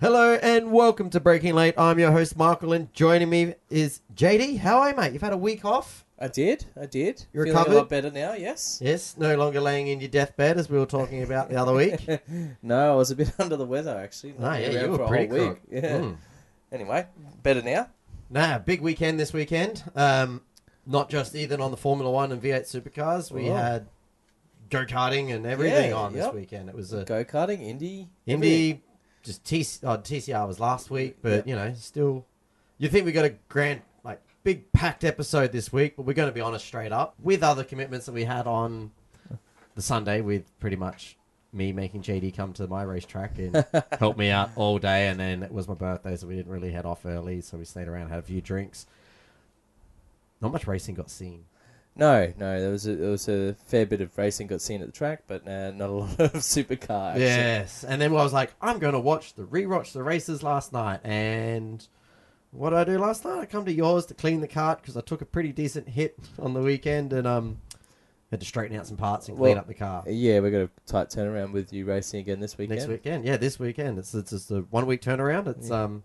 Hello and welcome to Breaking Late. I'm your host Michael, and joining me is JD. How are you, mate? You've had a week off. I did. I did. You Feeling recovered? a lot better now. Yes. Yes, no longer laying in your deathbed as we were talking about the other week. no, I was a bit under the weather actually. No, Not yeah, around you were for a pretty whole week. crook. Yeah. Mm. Anyway, better now. Nah, big weekend this weekend. Um, not just even on the Formula One and V8 supercars. We Oh. had go karting and everything Yeah, on this yep. weekend. It was a Go karting, Indy, Indy, just TC, oh, TCR was last week, but you know, still, you think we got a grand, like, big packed episode this week, but we're going to be honest straight up with other commitments that we had on the Sunday with pretty much me making JD come to my racetrack and help me out all day, and then it was my birthday, so we didn't really head off early, so we stayed around, had a few drinks. Not much racing got seen. No, no, there was a there was a fair bit of racing got seen at the track, but uh, not a lot of supercar. action. Yes, and then I was like, I'm going to watch the rewatch the races last night, and what did I do last night? I come to yours to clean the cart because I took a pretty decent hit on the weekend and um had to straighten out some parts and clean Well, up the car. Yeah, we got a tight turnaround with you racing again this weekend. Next weekend, yeah, this weekend. It's it's just a one week turnaround. It's um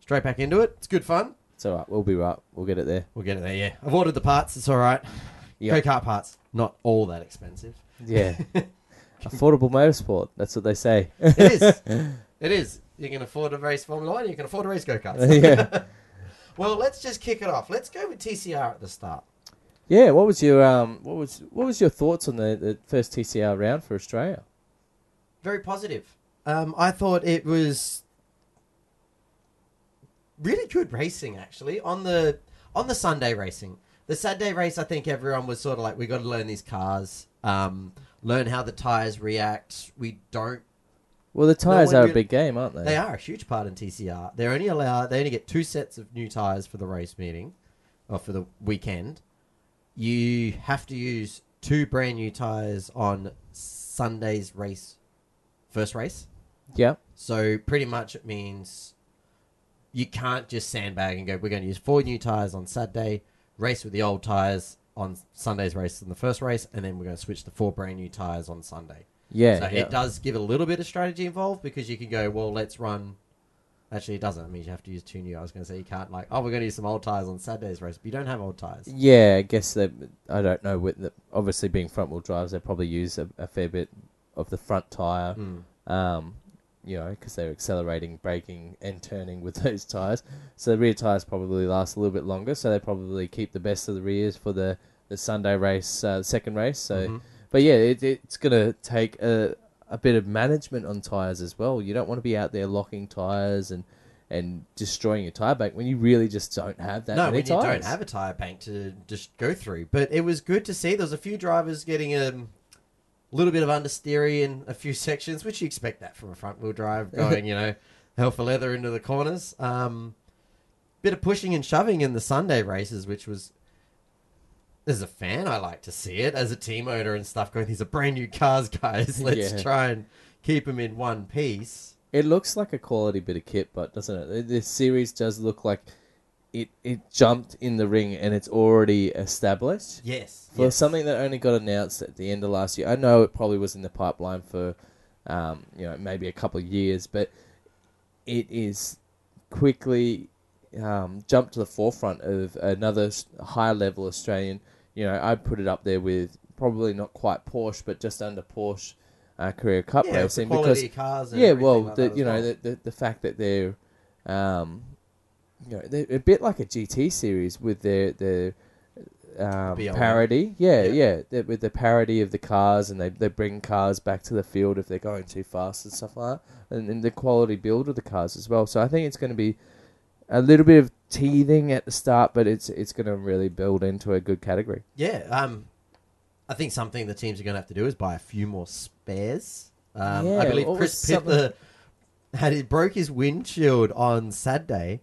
straight back into it. It's good fun. It's all right. We'll be right. We'll get it there. We'll get it there. Yeah, I've ordered the parts. It's all right. Yep. Go kart parts, not all that expensive. Yeah. Affordable motorsport. That's what they say. It is. it is. You can afford to race Formula One. You can afford to race go karts. yeah. Well, let's just kick it off. Let's go with TCR at the start. Yeah, what was your um what was what was your thoughts on the, the first TCR round for Australia? Very positive. Um, I thought it was really good racing actually on the on the Sunday racing. The Saturday race, I think everyone was sort of like, we got to learn these cars, um, learn how the tires react. We don't. Well, the tires one are a big game, aren't they? They are a huge part in TCR. They're only allow They only get two sets of new tires for the race meeting, or for the weekend. You have to use two brand new tires on Sunday's race, first race. Yeah. So pretty much it means you can't just sandbag and go. We're going to use four new tires on Saturday, race with the old tires on Sunday's race in the first race, and then we're going to switch to four brand new tires on Sunday. Yeah. so yeah. it does give a little bit of strategy involved because you can go, well, let's run. Actually, it doesn't. It means you have to use two new. I was going to say you can't like, oh, we're going to use some old tires on Saturday's race, but you don't have old tires. Yeah, I guess that I don't know. With the, obviously being front wheel drives, they probably use a, a fair bit of the front tire. Mm. Um, you know, because they're accelerating, braking, and turning with those tires. So the rear tires probably last a little bit longer. So they probably keep the best of the rears for the the Sunday race, uh, second race. So, Mhm. but yeah, it, it's gonna take a a bit of management on tires as well. You don't want to be out there locking tires and and destroying your tire bank when you really just don't have that no, many when tires. don't have a tire bank to just go through. But it was good to see. There was a few drivers getting um, a little bit of understeery in a few sections, which you expect that from a front wheel drive going, you know, hell for leather into the corners. Um, bit of pushing and shoving in the Sunday races, which was. As a fan, I like to see it. As a team owner and stuff, going, these are brand new cars, guys. Let's Yeah. try and keep them in one piece. It looks like a quality bit of kit, but doesn't it? This series does look like it it jumped in the ring and it's already established. Yes. For yes. something that only got announced at the end of last year, I know it probably was in the pipeline for, um, you know, maybe a couple of years, but it is quickly um, jumped to the forefront of another high level Australian. You know, I'd put it up there with probably not quite Porsche, but just under Porsche uh, Carrera Cup yeah, racing because quality cars. And yeah, well, like the, you know well. the, the the fact that they're, um, you know, they're a bit like a GT series with their their um, BLM. parity. Yeah, Yeah. yeah, they- with the parity of the cars, and they they bring cars back to the field if they're going too fast and stuff like that, and, and the quality build of the cars as well. So I think it's going to be a little bit of teething at the start, but it's it's going to really build into a good category. Yeah, um, I think something the teams are going to have to do is buy a few more spares. Um, Yeah, I believe Chris was something- Pither had he broke his windshield on Saturday.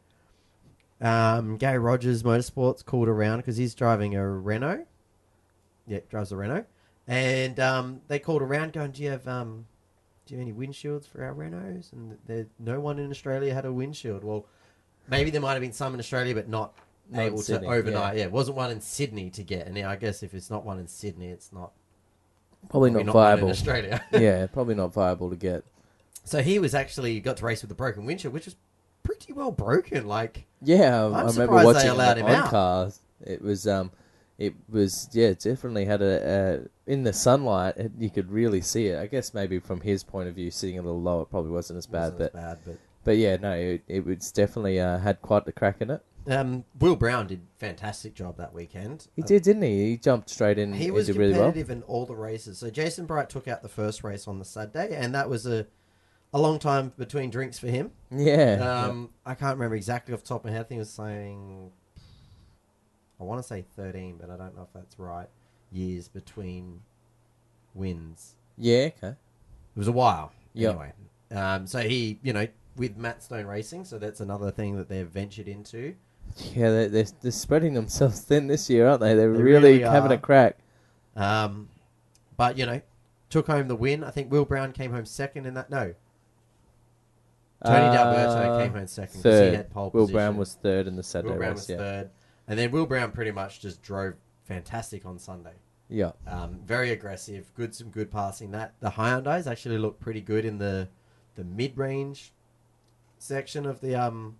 Um, Garry Rogers Motorsports called around because he's driving a Renault. Yeah, drives a Renault, and um, they called around going, "Do you have um, do you have any windshields for our Renaults?" And there, no one in Australia had a windshield. Well, maybe there might have been some in Australia, but not Not able to Sydney, overnight. Yeah. it wasn't one in Sydney to get, and yeah, I guess if it's not one in Sydney, it's not Probably probably not one in viable. Australia. yeah, probably not viable to get. So he was actually got to race with the broken windshield, which was pretty well broken. Like Yeah, I, I'm I remember surprised they watching allowed it him on out. cars. It was um, it was yeah, it definitely had a, a in the sunlight. It, you could really see it. I guess maybe from his point of view, sitting a little low, it probably wasn't as bad. wasn't but as bad, but but yeah, no, it, it was definitely uh, had quite the crack in it. um, Will Brown did fantastic job that weekend. He did, didn't he? He jumped straight in. He was did really well. competitive in all the races. So Jason Bright took out the first race on the Saturday, and that was a a long time between drinks for him. Yeah. Um, I can't remember exactly off the top of my head. I think it was saying, I want to say 13, but I don't know if that's right. Years between wins. yeah. Okay. It was a while. Yep. Anyway, um, so he, you know, with Matt Stone Racing, so that's another thing that they've ventured into. Yeah, they're, they're, they're spreading themselves thin this year, aren't they? They're They really, really having a crack. Um, but you know, took home the win. I think Will Brown came home second in that. No, Tony D'Alberto Uh, came home second because Third. he had pole Will position. Brown was third in the Saturday Will Brown race. was yeah. third, and then Will Brown pretty much just drove fantastic on Sunday. Yeah. Um, very aggressive, good some good passing. That the Hyundai's actually looked pretty good in the the mid range section of the um,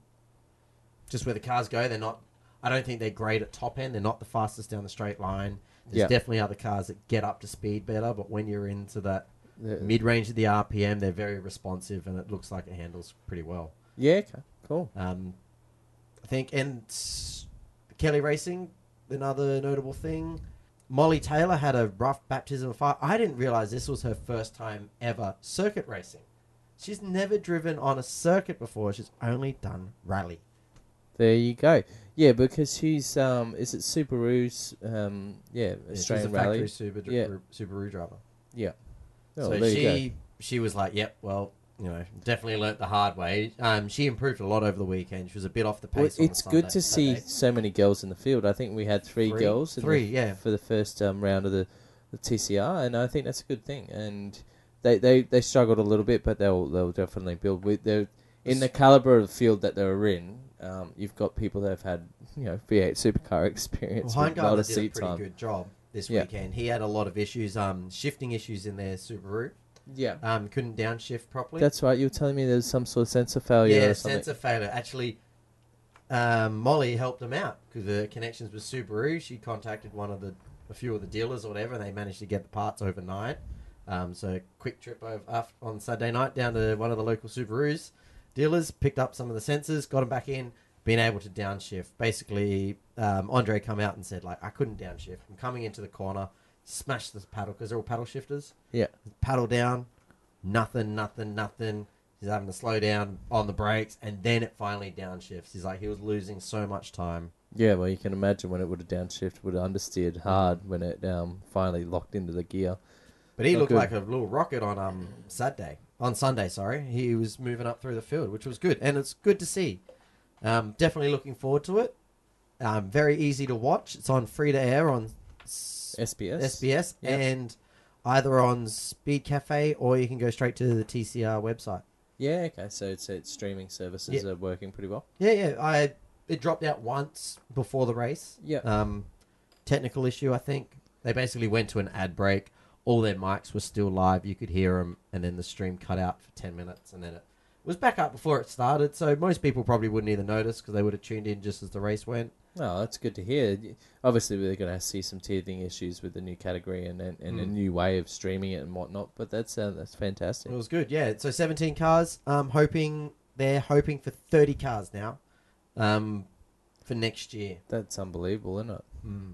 just where the cars go. They're not. I don't think they're great at top end. They're not the fastest down the straight line. There's Yeah. definitely other cars that get up to speed better, but when you're into that The- mid range of the RPM, they're very responsive, and it looks like it handles pretty well. Yeah. Okay. Cool. Um, I think, and Kelly Racing, another notable thing. Molly Taylor had a rough baptism of fire. I didn't realize this was her first time ever circuit racing. She's never driven on a circuit before. She's only done rally. There you go. Yeah, because she's um, is it Subaru's um, yeah Yeah, she's a Australian factory Rally. Subaru, Yeah. Subaru driver. Yeah. Oh, so there you go. she she was like, "Yep, well, you know, definitely learnt the hard way." Um, she improved a lot over the weekend. She was a bit off the Well, pace. on the it's good Sunday- to see Saturday. so many girls in the field. I think we had three, Three? girls. in Three, the, yeah. for the first um, round of the, the TCR, and I think that's a good thing. And they, they, they struggled a little bit, but they'll they'll definitely build with they in the caliber of the field that they're in. Um, you've got people that have had you know V8 supercar experience Well, with a lot of did a seat pretty time. good job this Yeah. weekend. He had a lot of issues, um, shifting issues in their Subaru. Yeah, Um, couldn't downshift properly. that's right. You were telling me there's some sort of sensor failure yeah, or something. sensor failure. Actually, um, Molly helped him out because the connections with Subaru. She contacted one of the a few of the dealers or whatever, and they managed to get the parts overnight. Um, so quick trip over af- on Saturday night down to one of the local Subarus dealers, picked up some of the sensors, got them back in, been able to downshift. Basically, um, Andre come out and said like, I couldn't downshift. I'm coming into the corner, smash the paddle because they're all paddle shifters Yeah, paddle down, nothing, nothing, nothing. He's having to slow down on the brakes, and then it finally downshifts. He's like he was losing so much time. yeah. Well, you can imagine when it would have downshift, would have understeered hard when it um, finally locked into the gear. But he Not looked good. like a little rocket on um Saturday, on Sunday. Sorry, he was moving up through the field, which was good, and it's good to see. Um, definitely looking forward to it. Um, very easy to watch. It's on free to air on s- SBS. SBS Yeah. and either on Speed Cafe or you can go straight to the TCR website. Yeah, okay. So it's, it's streaming services Yeah. are working pretty well. Yeah, yeah. I it dropped out once before the race. Yeah. Um, technical issue, I think. They basically went to an ad break. All their mics were still live. You could hear them, and then the stream cut out for ten minutes, and then it was back up before it started. So most people probably wouldn't even notice because they would have tuned in just as the race went. Oh, that's good to hear. Obviously, we're going to see some teething issues with the new category and and, and a Mm. new way of streaming it and whatnot. But that's uh, that's fantastic. It was good. Yeah. So seventeen cars. Um, hoping they're hoping for thirty cars now, um, for next year. That's unbelievable, isn't it? Mm.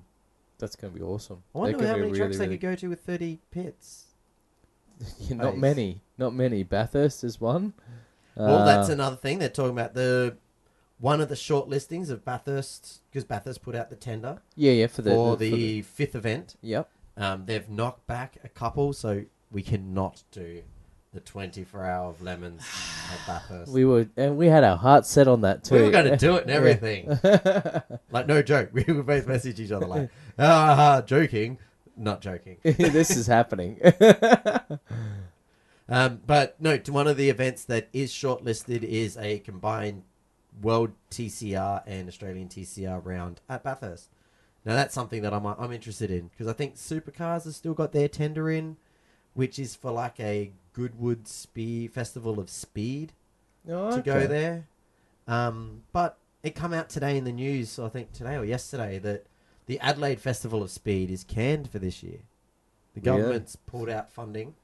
That's going to be awesome. I wonder how many be trucks really, they could go to with thirty pits. really- not many, not many. Bathurst is one. Well, that's Uh, another thing. They're talking about the one of the short listings of Bathurst because Bathurst put out the tender yeah, yeah for the for the, the, fifth event. yep. Um, they've knocked back a couple, so we cannot do the twenty-four hour of lemons at Bathurst. We were and we had our hearts set on that too. We were going to do it and everything. like no joke. We would both message each other like, ah, joking, not joking. this is happening. Um, but no, to one of the events that is shortlisted is a combined World TCR and Australian TCR round at Bathurst. Now that's something that I'm I'm interested in because I think supercars have still got their tender in, which is for like a Goodwood Speed Festival of Speed Oh, to go there. Um, but it come out today in the news, I think today or yesterday, that the Adelaide Festival of Speed is canned for this year. The government's pulled out funding,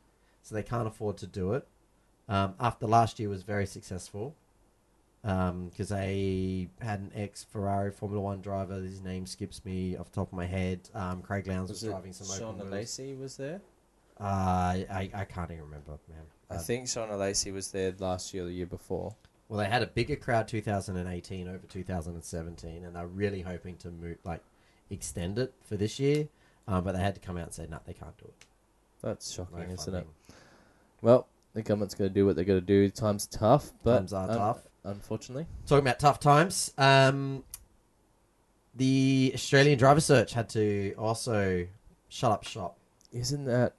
so they can't afford to do it. Um, after last year was very successful, because they had an ex Ferrari Formula One driver. His name skips me off the top of my head. Um, Craig Lowndes was, Was driving some Sean. Lacey was there? Uh, I, I can't even remember, man. I Uh, think Sean Lacey was there last year or the year before. Well, they had a bigger crowd 2018 over 2017, and they're really hoping to move, like, extend it for this year. Um, but they had to come out and say, no, they can't do it. That's shocking, No isn't funding. it? Well, the government's going to do what they're going to do. Times tough, but Times are un- tough. Unfortunately, Talking about tough times, um, the Australian driver search had to also shut up shop. isn't that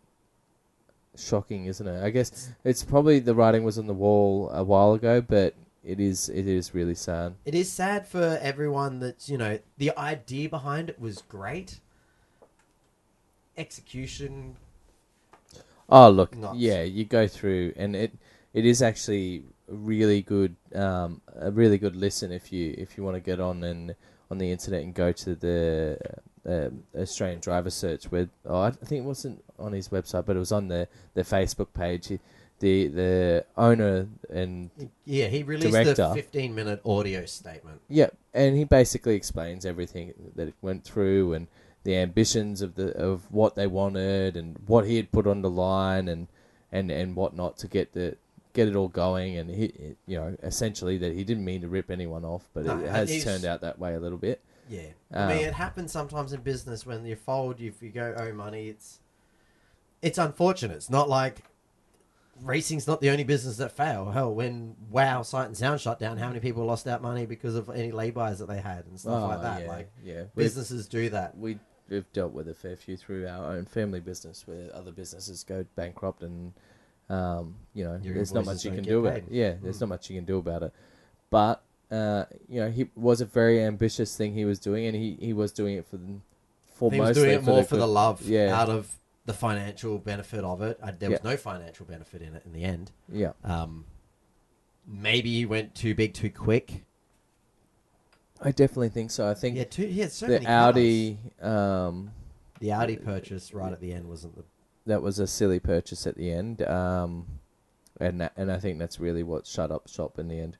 shocking? Isn't it? I guess it's probably the writing was on the wall a while ago, but it is it is really sad. It is sad for everyone that's, you know, the idea behind it was great. Execution, Oh look, Nuts. yeah, you go through, and it it is actually a really good um, a really good listen if you if you want to get on and on the internet and go to the uh, Australian driver search where oh, I think it wasn't on his website, but it was on the the Facebook page. He, the the owner and yeah, he released Director. a 15 minute audio statement. yeah, and he basically explains everything that it went through and the ambitions of the of what they wanted and what he had put on the line and and and whatnot to get the get it all going and he you know essentially that he didn't mean to rip anyone off, but No, it has turned out that way a little bit. Yeah, I mean, Um, it happens sometimes in business when you fold, if you go owe money, it's it's unfortunate. It's not like racing's not the only business that fail. Hell, when Wow Sight and Sound shut down, how many people lost out money because of any lay-bys that they had and stuff like Oh, that? yeah, Like yeah, We've- businesses do that. we we've dealt with a fair few through our own family business where other businesses go bankrupt and um, you know Your there's not much you can do about it. Yeah, there's Mm. not much you can do about it. But uh, you know, he was a very ambitious thing he was doing, and he, he was doing it for the, for He was doing it more the for the love Yeah. out of the financial benefit of it. Uh, there was Yeah. no financial benefit in it in the end. Yeah, Um, maybe he went too big too quick. I definitely think so. I think Yeah. He had so the many. Audi um, the Audi purchase right at the end wasn't the that was a silly purchase at the end, um, and that, and I think that's really what shut up shop in the end.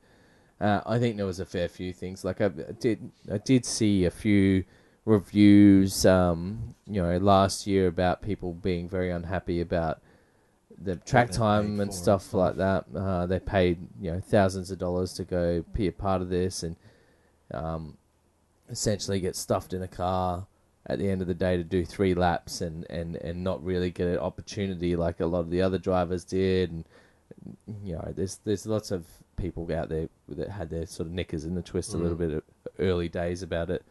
Uh, I think there was a fair few things. Like I did, I did see a few reviews, um, you know, last year about people being very unhappy about the track time and stuff. like that. Uh, they paid you know thousands of dollars to go be a part of this, and um, essentially get stuffed in a car at the end of the day to do three laps and, and, and not really get an opportunity like a lot of the other drivers did and you know there's there's lots of people out there that had their sort of knickers in the twist a little Mm. bit of early days about it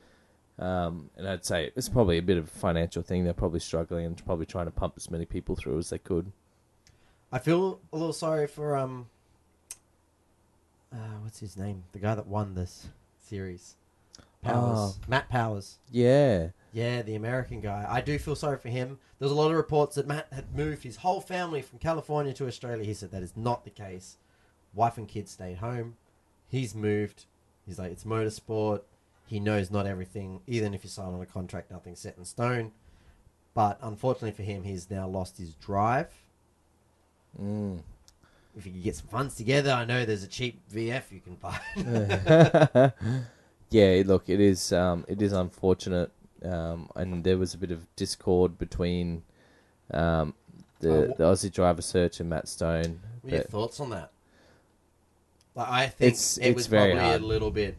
um, and I'd say it's probably a bit of a financial thing they're probably struggling and probably trying to pump as many people through as they could I feel a little sorry for um. Uh, what's his name? The guy that won this series. Powers. Oh. Matt Powers. yeah Yeah, the American guy. I do feel sorry for him. There was a lot of reports that Matt had moved his whole family from California to Australia. He said that is not the case. Wife and kids stayed home. He's moved. He's like, it's motorsport. He knows not everything. Even if you sign on a contract, nothing's set in stone. But unfortunately for him, he's now lost his drive. mm. If you can get some funds together, I know there's a cheap VF you can buy. yeah, look, it is um, it is unfortunate, um, and there was a bit of discord between um, the Oh, the Aussie driver search and Matt Stone. What are your thoughts on that? Like, I think It's- it it's was very probably hard. a little bit.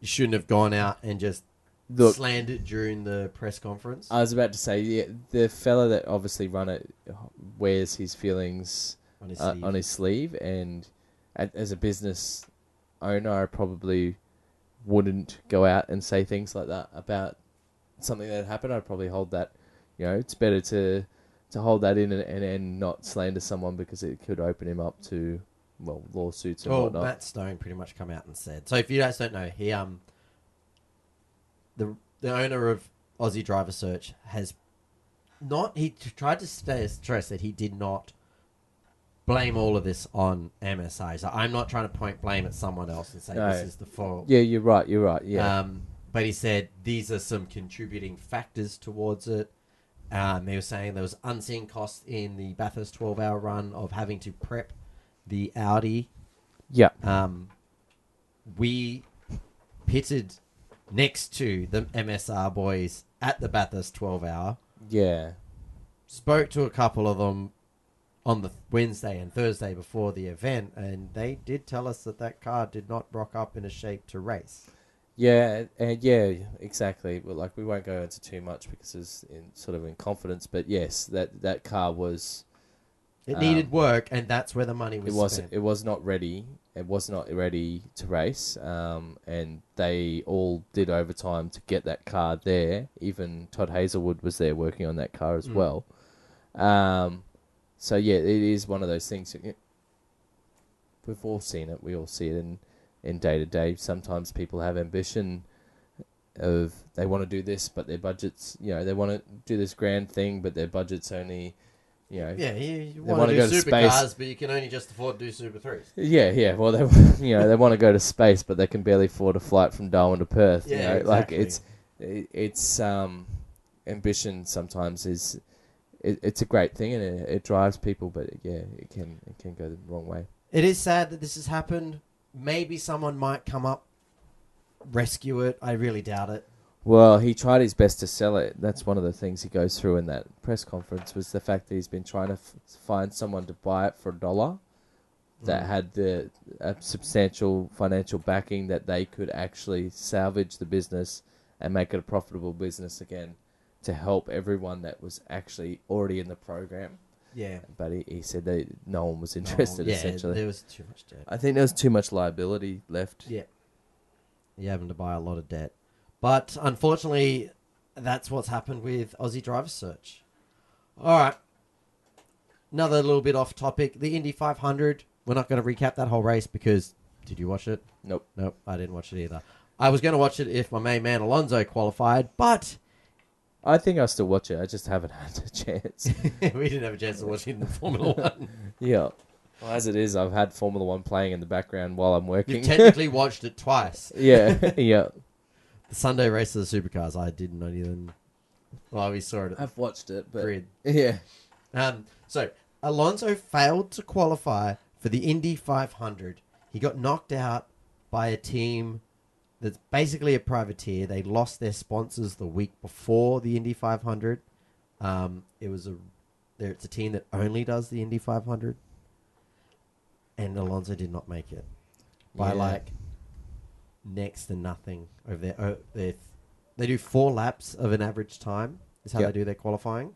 You shouldn't have gone out and just Look, slammed it during the press conference. I was about to say, yeah, the fella that obviously run it wears his feelings on his uh, sleeve. on his sleeve, and a- as a business owner, I probably wouldn't go out and say things like that about something that happened. I'd probably hold that. You know, it's better to to hold that in and, and, and not slander someone because it could open him up to well lawsuits and Well, whatnot. Matt Stone pretty much come out and said. So if you guys don't know, he um the the owner of Aussie Driver Search has not he tried to stay stress that he did not blame all of this on MSR. So I'm not trying to point blame at someone else and say No. this is the fault. Yeah, you're right. You're right. Yeah. Um, but he said these are some contributing factors towards it. Um, they were saying there was unseen costs in the Bathurst 12 hour run of having to prep the Audi. yeah. Um, we pitted next to the MSR boys at the Bathurst 12 hour. Yeah. Spoke to a couple of them on the Wednesday and Thursday before the event, and they did tell us that that car did not rock up in a shape to race. Yeah, and yeah, exactly. Well, like we won't go into too much because it's in sort of in confidence, but yes, that that car was It Um, needed work, and that's where the money was it was spent. it was not ready. It was not ready to race, um, and they all did overtime to get that car there. Even Todd Hazelwood was there working on that car as Mm. well. Um, so yeah, it is one of those things. that- We've all seen it. We all see it in in day to day. Sometimes people have ambition of they want to do this, but their budgets, you know, they want to do this grand thing, but their budget's only, you know, Yeah, you, you They want wanna to do to space. but you can only just afford to do Super Threes. Yeah, yeah. Well, they you know they want to go to space, but they can barely afford a flight from Darwin to Perth. you Yeah, know? like it's it, it's um ambition sometimes is it, it's a great thing and it, it drives people, but yeah, it can it can go the wrong way. It is sad that this has happened. Maybe someone might come up, rescue it. I really doubt it. Well, he tried his best to sell it. That's one of the things he goes through in that press conference was the fact that he's been trying to f- find someone to buy it for a dollar that Mm. had the a substantial financial backing that they could actually salvage the business and make it a profitable business again to help everyone that was actually already in the program. Yeah. But he, he said that no one was interested. Oh, yeah, essentially, there was too much debt. I think there was too much liability left. Yeah. You're having to buy a lot of debt. But unfortunately, that's what's happened with Aussie Driver Search. All right. Another little bit off topic. The Indy 500. We're not going to recap that whole race because. Did you watch it? Nope. Nope, I didn't watch it either. I was going to watch it if my main man Alonso qualified, but I think I'll still watch it. I just haven't had a chance. we didn't have a chance to watch it in the Formula One. Yeah. Well, as it is, I've had Formula One playing in the background while I'm working. You technically watched it twice. yeah, yeah. The Sunday race of the supercars, I did not even. Well, we saw it I've watched it, but grid. yeah, Um, so Alonso failed to qualify for the Indy 500. He got knocked out by a team that's basically a privateer. They lost their sponsors the week before the Indy 500. Um, it was a there. It's a team that only does the Indy 500, and Alonso did not make it by Yeah. like next to nothing over there. Oh, they they do four laps of an average time. Is how Yep. they do their qualifying.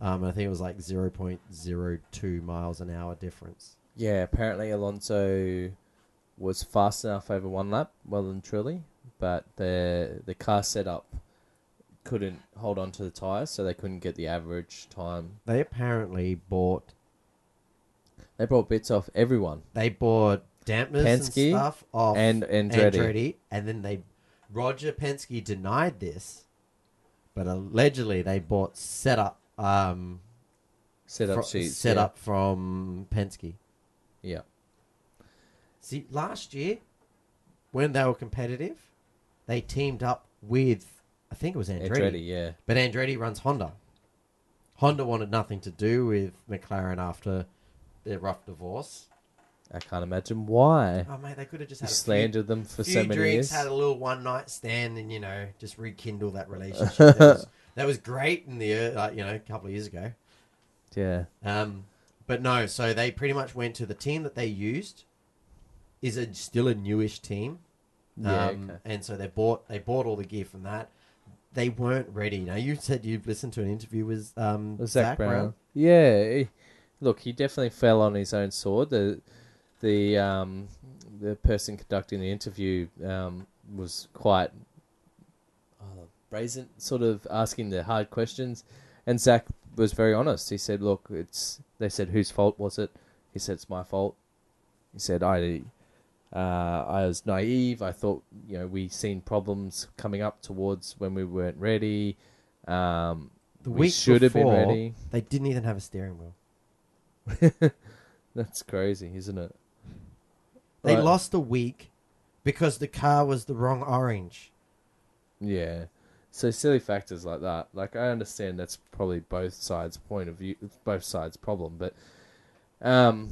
Um, I think it was like zero point zero two miles an hour difference. yeah. Apparently, Alonso was fast enough over one lap, well and truly, but the the car setup couldn't hold on to the tires, so they couldn't get the average time. They apparently bought They brought bits off everyone they bought dampers Penske and stuff off and Andretti. Andretti, and then they Roger Penske denied this, but allegedly they bought setup um setup fro- sheets. set yeah. up from Penske. Yeah, See, last year when they were competitive, they teamed up with I think it was Andretti, Andretti. Yeah, but Andretti runs Honda. Honda wanted nothing to do with McLaren after their rough divorce. I can't imagine why. Oh mate, they could have just You had few, slandered them for few so many drinks, years. had a little one night stand, and you know just rekindle that relationship. that, was, that was great in the like, you know a couple of years ago. Yeah, Um, but no, so they pretty much went to the team that they used is a, still a newish team. yeah. Um, okay. And so they bought they bought all the gear from that. They weren't ready. Now you said you've listened to an interview with um, Zak, Zak Brown. Brown. Yeah, he- look, he definitely fell on his own sword. The the um, the person conducting the interview um, was quite uh, brazen, sort of asking the hard questions, and Zak was very honest. He said, "Look, it's." They said, "Whose fault was it?" He said, "It's my fault." He said, "I." Uh, I was naive. I thought, you know, we seen problems coming up towards when we weren't ready. Um, The we week should have been before, ready. They didn't even have a steering wheel. That's crazy, isn't it? They Right. lost a week because the car was the wrong orange. Yeah. So silly factors like that. Like I understand that's probably both sides' point of view, both sides' problem, but um,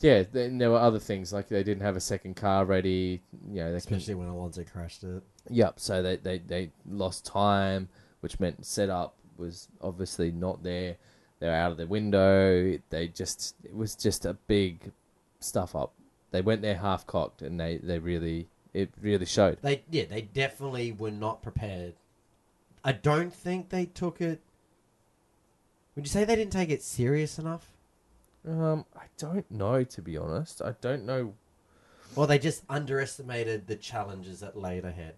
yeah, then there were other things like they didn't have a second car ready. You know, they couldn't- Especially when Alonso crashed it. Yep. So they, they, they lost time, which meant setup was obviously not there. They're out of the window. They just it was just a big stuff up. They went there half cocked, and they, they really it really showed. They yeah, they definitely were not prepared. I don't think they took it. Would you say they didn't take it serious enough, Um, I don't know to be honest. I don't know. or they just underestimated the challenges that laid ahead?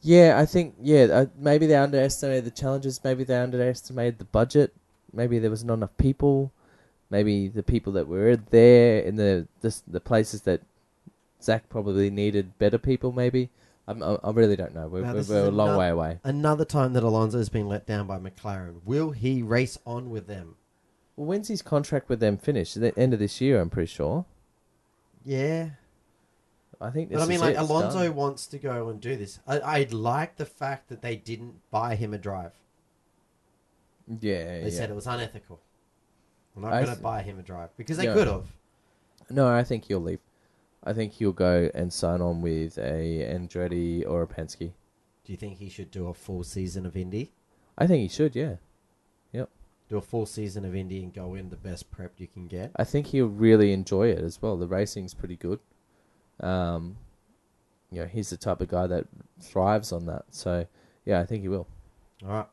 Yeah, I think yeah. Uh, maybe they underestimated the challenges. Maybe they underestimated the budget. Maybe there was not enough people. Maybe the people that were there in the the, the places that Zak probably needed better people. Maybe I'm, I, I really don't know. We're, Now, we're, we're a long way away. Another time that Alonso has been let down by McLaren. Will he race on with them? Well, when's his contract with them finished? At The end of this year, I'm pretty sure. Yeah, I think. This but I mean, is like it, it's Alonso done. wants to go and do this. I, I like the fact that they didn't buy him a drive. Yeah, They yeah. said it was unethical. We're not I going to buy him a drive because they Yeah. could have. No, I think he'll leave. I think he'll go and sign on with a Andretti or a Penske. Do you think he should do a full season of Indy? I think he should. Yeah. Do a full season of Indy and go in the best prep you can get. I think he'll really enjoy it as well. The racing's pretty good. Um, you know, he's the type of guy that thrives on that. So, yeah, I think he will. All right,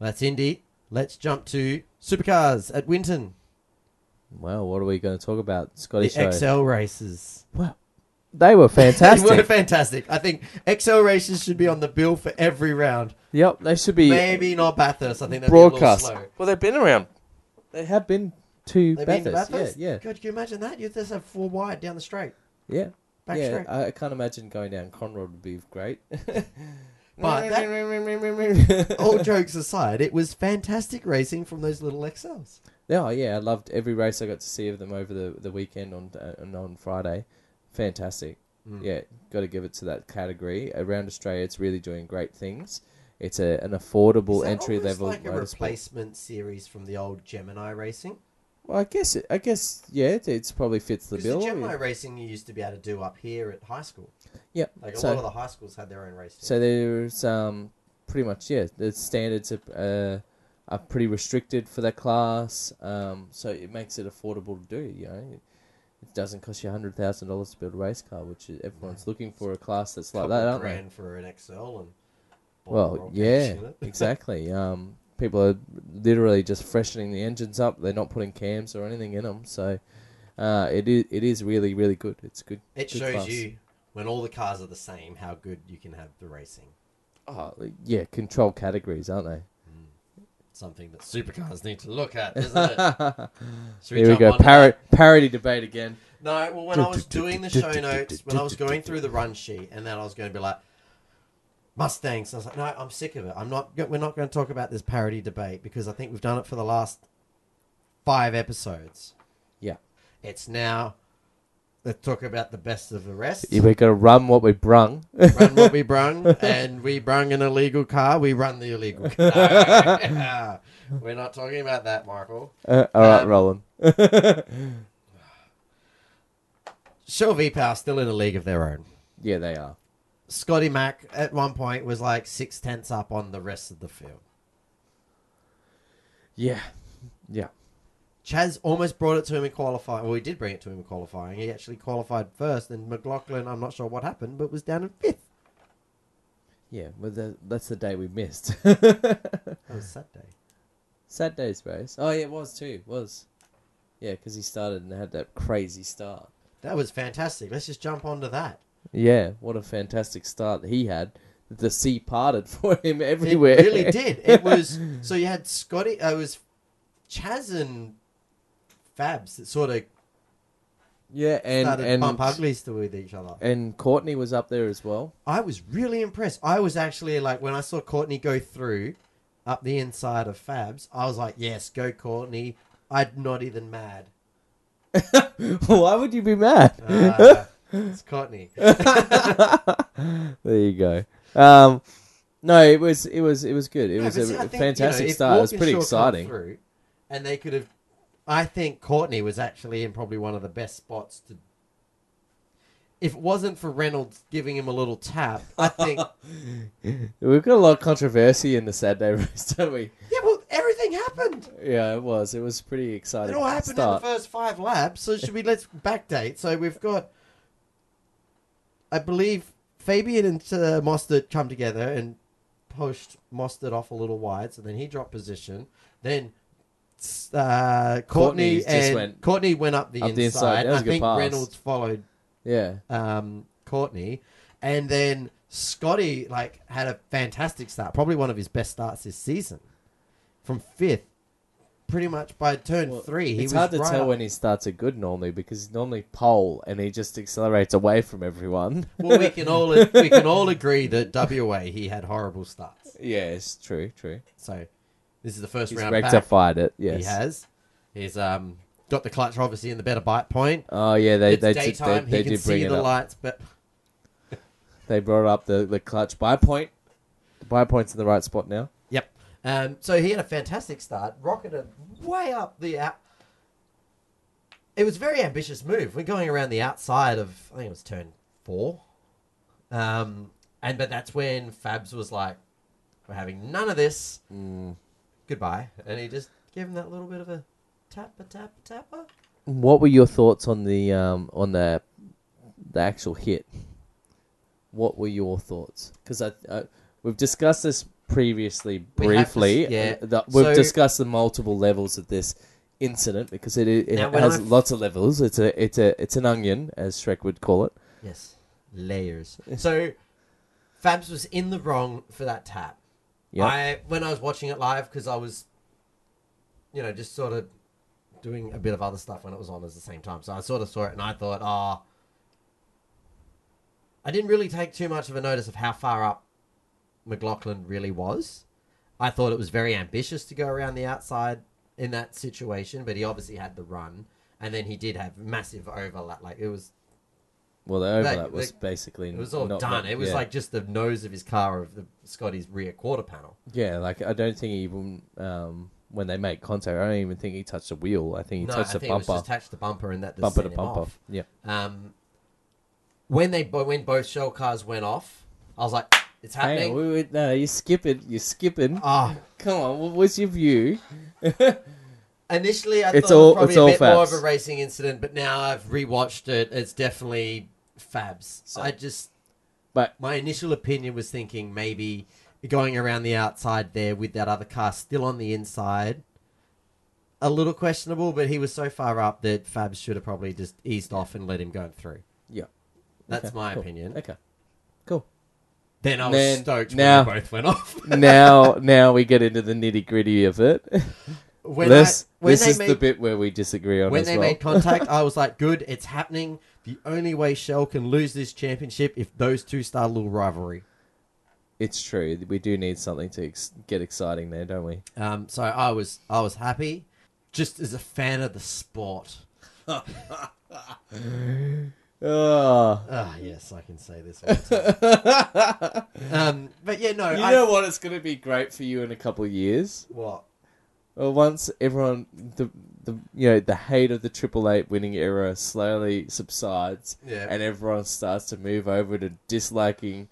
that's Indy. Let's jump to supercars at Winton. Well, what are we going to talk about, Scotty The Show? Excel races. Well, they were fantastic. they were fantastic. I think Excel races should be on the bill for every round. yep, they should be Maybe not Bathurst. I think that'd broadcast. be a little slow. Well, they've been around. They have been to They've been to Bathurst. Bathurst? Yeah, yeah, God, can you imagine that? You just have four wide down the straight. yeah. Back yeah, straight. I, I can't imagine going down Conrod would be great. But All jokes aside, it was fantastic racing from those little Excels. Yeah, yeah, I loved every race I got to see of them over the, the weekend on uh, and on Friday. Fantastic. Mm. Yeah, got to give it to that category. Around Australia, it's really doing great things. It's a an affordable entry level like a motorsport. replacement series from the old Gemini racing. Well, I guess it, I guess yeah, it it's probably fits the bill. the Gemini racing you used to be able to do up here at high school. Yeah, Like a so- lot of the high schools had their own racing. So there's um pretty much yeah, the standards are uh, are pretty restricted for that class. Um, so it makes it affordable to do. You know, it doesn't cost you hundred thousand dollars to build a race car, which is, everyone's looking for a class that's like that, aren't they? grand for an Excel and Well, yeah, cage in it. exactly. Um, people are literally just freshening the engines up. They're not putting cams or anything in them. So uh, it is it is really really good. It's good. It good shows class. you when all the cars are the same how good you can have the racing. Oh, yeah, control categories, aren't they? Something that supercars need to look at, isn't it? Should Here we go. onto Parity, parity debate again. No, well, when I was doing the show notes, when I was going through the run sheet, and then I was going to be like, Mustangs. I was like, no, I'm sick of it. I'm not. We're not going to talk about this parity debate because I think we've done it for the last five episodes. Yeah. It's now. Let's talk about the best of the rest. Yeah, We're gonna run what we brung. run what we brung, and we brung an illegal car. We run the illegal car. We're not talking about that, Michael. Uh, all right, Um, Roland. Shell V Power still in a league of their own. Yeah, they are. Scotty Mack at one point was like six tenths up on the rest of the field. Yeah, yeah. Chaz almost brought it to him in qualifying. Well, he did bring it to him in qualifying. He actually qualified first, and McLaughlin, I'm not sure what happened, but was down in fifth. Yeah, well, the, that's the day we missed. That was Saturday. Saturday's race. Oh, yeah, it was too. It was. Yeah, because he started and had that crazy start. That was fantastic. Let's just jump onto that. Yeah, what a fantastic start that he had. The sea parted for him everywhere. It really did. It was so you had Scotty. Uh, it was Chaz and Fabs that sort of yeah, and started and bump uglies to with each other. and Courtney was up there as well. I was really impressed. I was actually like when I saw Courtney go through up the inside of Fabs, I was like, "Yes, go Courtney." I'm not even mad. Why would you be mad? Uh, it's Courtney. there you go. Um, no, it was it was it was good. It was a fantastic start. It was pretty exciting. through, and they could have. I think Courtney was actually in probably one of the best spots to. If it wasn't for Reynolds giving him a little tap, I think. We've got a lot of controversy in the Saturday race, don't we? yeah, well, everything happened. Yeah, it was. It was pretty exciting. It all happened start. in the first five laps. So should we let's backdate? So we've got, I believe, Fabian and uh, Mostert come together and pushed Mostert off a little wide. So then he dropped position. Then uh, Courtney Courtney's just and went Courtney went up the up inside. the inside. That was I a good think pass. Reynolds followed Yeah. um, Courtney, and then Scotty like had a fantastic start, probably one of his best starts this season, from fifth. Pretty much by turn Well, three, he it's was hard to right tell up. when he starts a good normally because he's normally pole and he just accelerates away from everyone. Well, we can all we can all agree that WA he had horrible starts. yes, true, true. So this is the first He's round back. rectified it. Yes. He has. He's um got the clutch obviously in the better bite point. Oh yeah, they it's they did, daytime. they, they he can see it the up. lights, but They brought up the the clutch bite point. The bite point's in the right spot now. Yep. Um, so he had a fantastic start, rocketed way up the out. It was a very ambitious move. We're going around the outside of, I think it was turn four. Um, and but that's when Fabs was like, "We're having none of this. Goodbye." And he just gave him that little bit of a tap, a tap, a tapper. What were your thoughts on the um on the the actual hit? What were your thoughts? Because I, I we've discussed this previously We have briefly. to- yeah. uh, the- we've So- discussed the multiple levels of this incident because it it Now, when has I've- lots of levels. It's a it's a it's an onion, as Shrek would call it. Yes, layers. So Fabs was in the wrong for that tap. I when I was watching it live because I was, you know, just sort of doing a bit of other stuff when it was on at the same time. So I sort of saw it and I thought, ah, I didn't really take too much of a notice of how far up McLaughlin really was. I thought it was very ambitious to go around the outside in that situation, but he obviously had the run, and then he did have massive overlap. Like it was Well, the overlap Like, was like, basically it was all not- done. It was yeah. like just the nose of his car of the Scotty's rear quarter panel. yeah, like I don't think he even um when they make contact, I don't even think he touched the wheel. I think he no, I touched think the it was bumper, just touched the bumper and that bumper to bumper. off. Yeah. Um, when they when both shell cars went off, I was like, "It's happening." wait, wait, no, you're skipping. You're skipping. Ah, Come on, what was your view? initially I It's thought all- it was probably a bit more of a racing incident, but now I've rewatched it. It's definitely Fabs. So- I just, But my initial opinion was thinking maybe going around the outside there with that other car still on the inside. A little questionable, but he was so far up that Fabs should have probably just eased off and let him go through. yeah, That's Okay, my cool. opinion. Okay, cool. Then I was Then- stoked now- when they both went off. now, now we get into the nitty gritty of it. when this I, when this they is made, the bit where we disagree on when they well. made contact, I was like, "Good, it's happening." The only way Shell can lose this championship if those two start a little rivalry. it's true. We do need something to ex- get exciting there, don't we? Um, so I was I was happy, just as a fan of the sport. Oh. Ah, yes, I can say this. All the time. um, but yeah, no, You I, know what? It's going to be great for you in a couple of years. what? Well, once everyone, the the you know the hate of the Triple Eight winning era slowly subsides, Yeah. and everyone starts to move over to disliking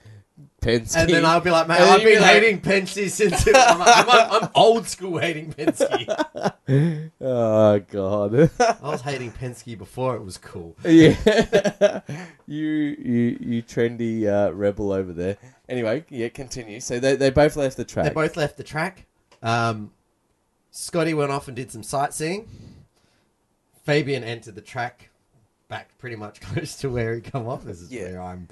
Penske, And then I'll be like, man, And then I've be been like- hating Penske since I'm, like, I'm, I'm old school hating Penske. oh god, I was hating Penske before it was cool. yeah, you you you trendy uh, rebel over there. Anyway, yeah, continue. So they they both left the track. They both left the track. Um, Scotty went off and did some sightseeing. Fabian entered the track back pretty much close to where he come off. This is Yeah. where I'm.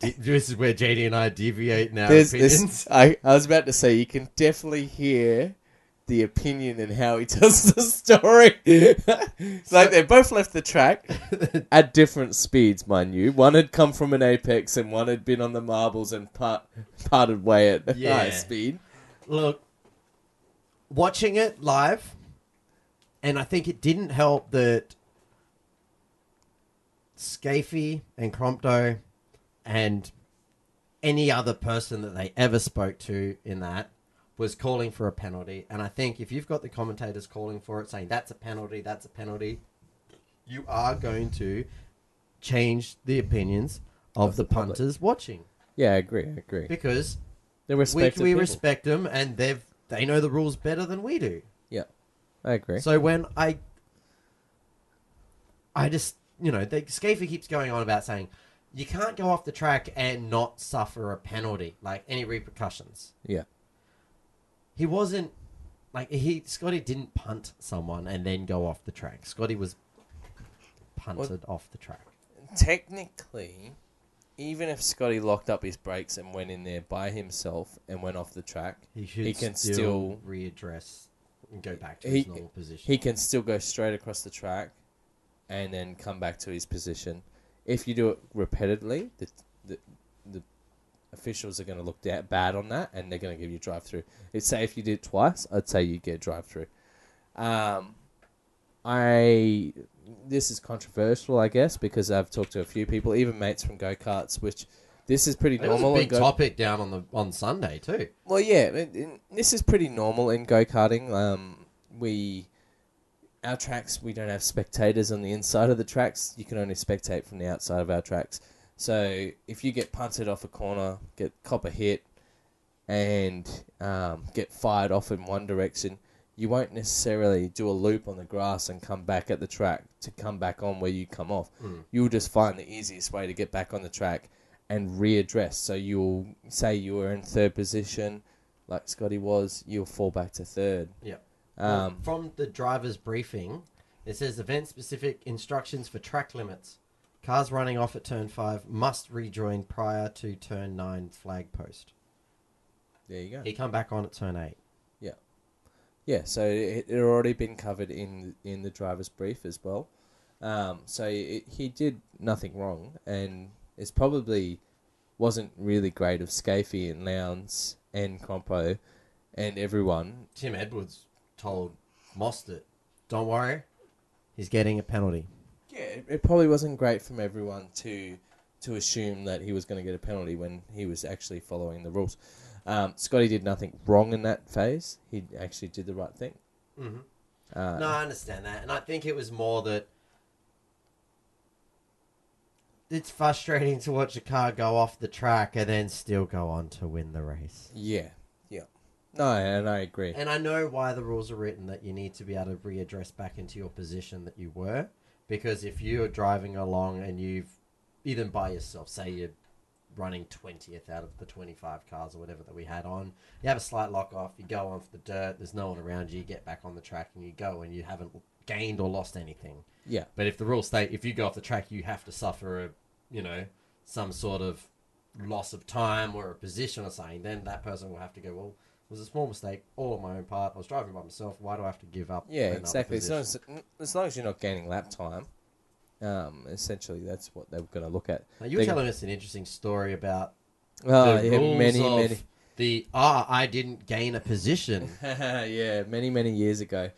This is where JD and I deviate now. There's I, I was about to say you can definitely hear the opinion and how he tells the story. like they both left the track at different speeds, mind you. One had come from an apex and one had been on the marbles and part, parted way at Yeah. high speed. Look, watching it live, and I think it didn't help that Skaifey and Crompto and any other person that they ever spoke to in that was calling for a penalty. And I think if you've got the commentators calling for it, saying that's a penalty, that's a penalty, you are going to change the opinions of, Of the, the punters watching Yeah, I agree. I agree. because we, we people. respect them and they've they know the rules better than we do. Yeah, I agree. So when I, I just you know, the Skaifey keeps going on about saying you can't go off the track and not suffer a penalty, like any repercussions. Yeah. He wasn't like he Scotty didn't punt someone and then go off the track. Scotty was punted off the track. Technically, even if Scotty locked up his brakes and went in there by himself and went off the track, He should He can still, still- readdress and go back to He- his normal position. he can still go straight across the track and then come back to his position. If you do it repeatedly, the the, the officials are going to look da- bad on that and they're going to give you drive through. It's say if you did it twice, I'd say you get drive through. Um, I this is controversial, I guess, because I've talked to a few people, even mates from go karts, which this is pretty was normal. a in big go- topic down on the on Sunday too. well, yeah, it, it- this is pretty normal in go karting. Um, we, our tracks, we don't have spectators on the inside of the tracks. You can only spectate from the outside of our tracks. So if you get punted off a corner, get cop a hit, and um, get fired off in one direction, you won't necessarily do a loop on the grass and come back at the track to come back on where you come off. Mm. You'll just find the easiest way to get back on the track and readdress. So you'll say you were in third position, like Scotty was, you'll fall back to third. Yep. Um, from the driver's briefing, it says event specific instructions for track limits. Cars running off at turn 5 must rejoin prior to turn 9 flag post. there you go. He come back on at turn 8. Yeah, so it it had already been covered in in the driver's brief as well. Um, so it, he did nothing wrong, and it's probably wasn't really great of Skaifey and Lowndes and Crompo and everyone. Tim Edwards told Mostert, don't worry, he's getting a penalty. Yeah, it, it probably wasn't great from everyone to to assume that he was going to get a penalty when he was actually following the rules. Um, Scotty did nothing wrong in that phase. He actually did the right thing. Mm-hmm. Uh, No, I understand that. And I think it was more that it's frustrating to watch a car go off the track and then still go on to win the race. Yeah, yeah. No, and I agree. And I know why the rules are written that you need to be able to readdress back into your position that you were. Because if you're driving along and you've, even by yourself, say you're running 20th out of the 25 cars or whatever that we had on, you have a slight lock off, you go off the dirt, there's no one around you, you get back on the track and you go and you haven't gained or lost anything. Yeah, But if the rules state if you go off the track, you have to suffer a, you know, some sort of loss of time or a position or something, then that person will have to go, well, it was a small mistake, all on my own part. I was driving by myself. Why do I have to give up? yeah, exactly. As long as, as long as you're not gaining lap time, um, essentially that's what they're going to look at. Now, you were they- telling us an interesting story about Oh, the yeah, rules many, of many. the ah, I didn't gain a position. yeah, many, many years ago.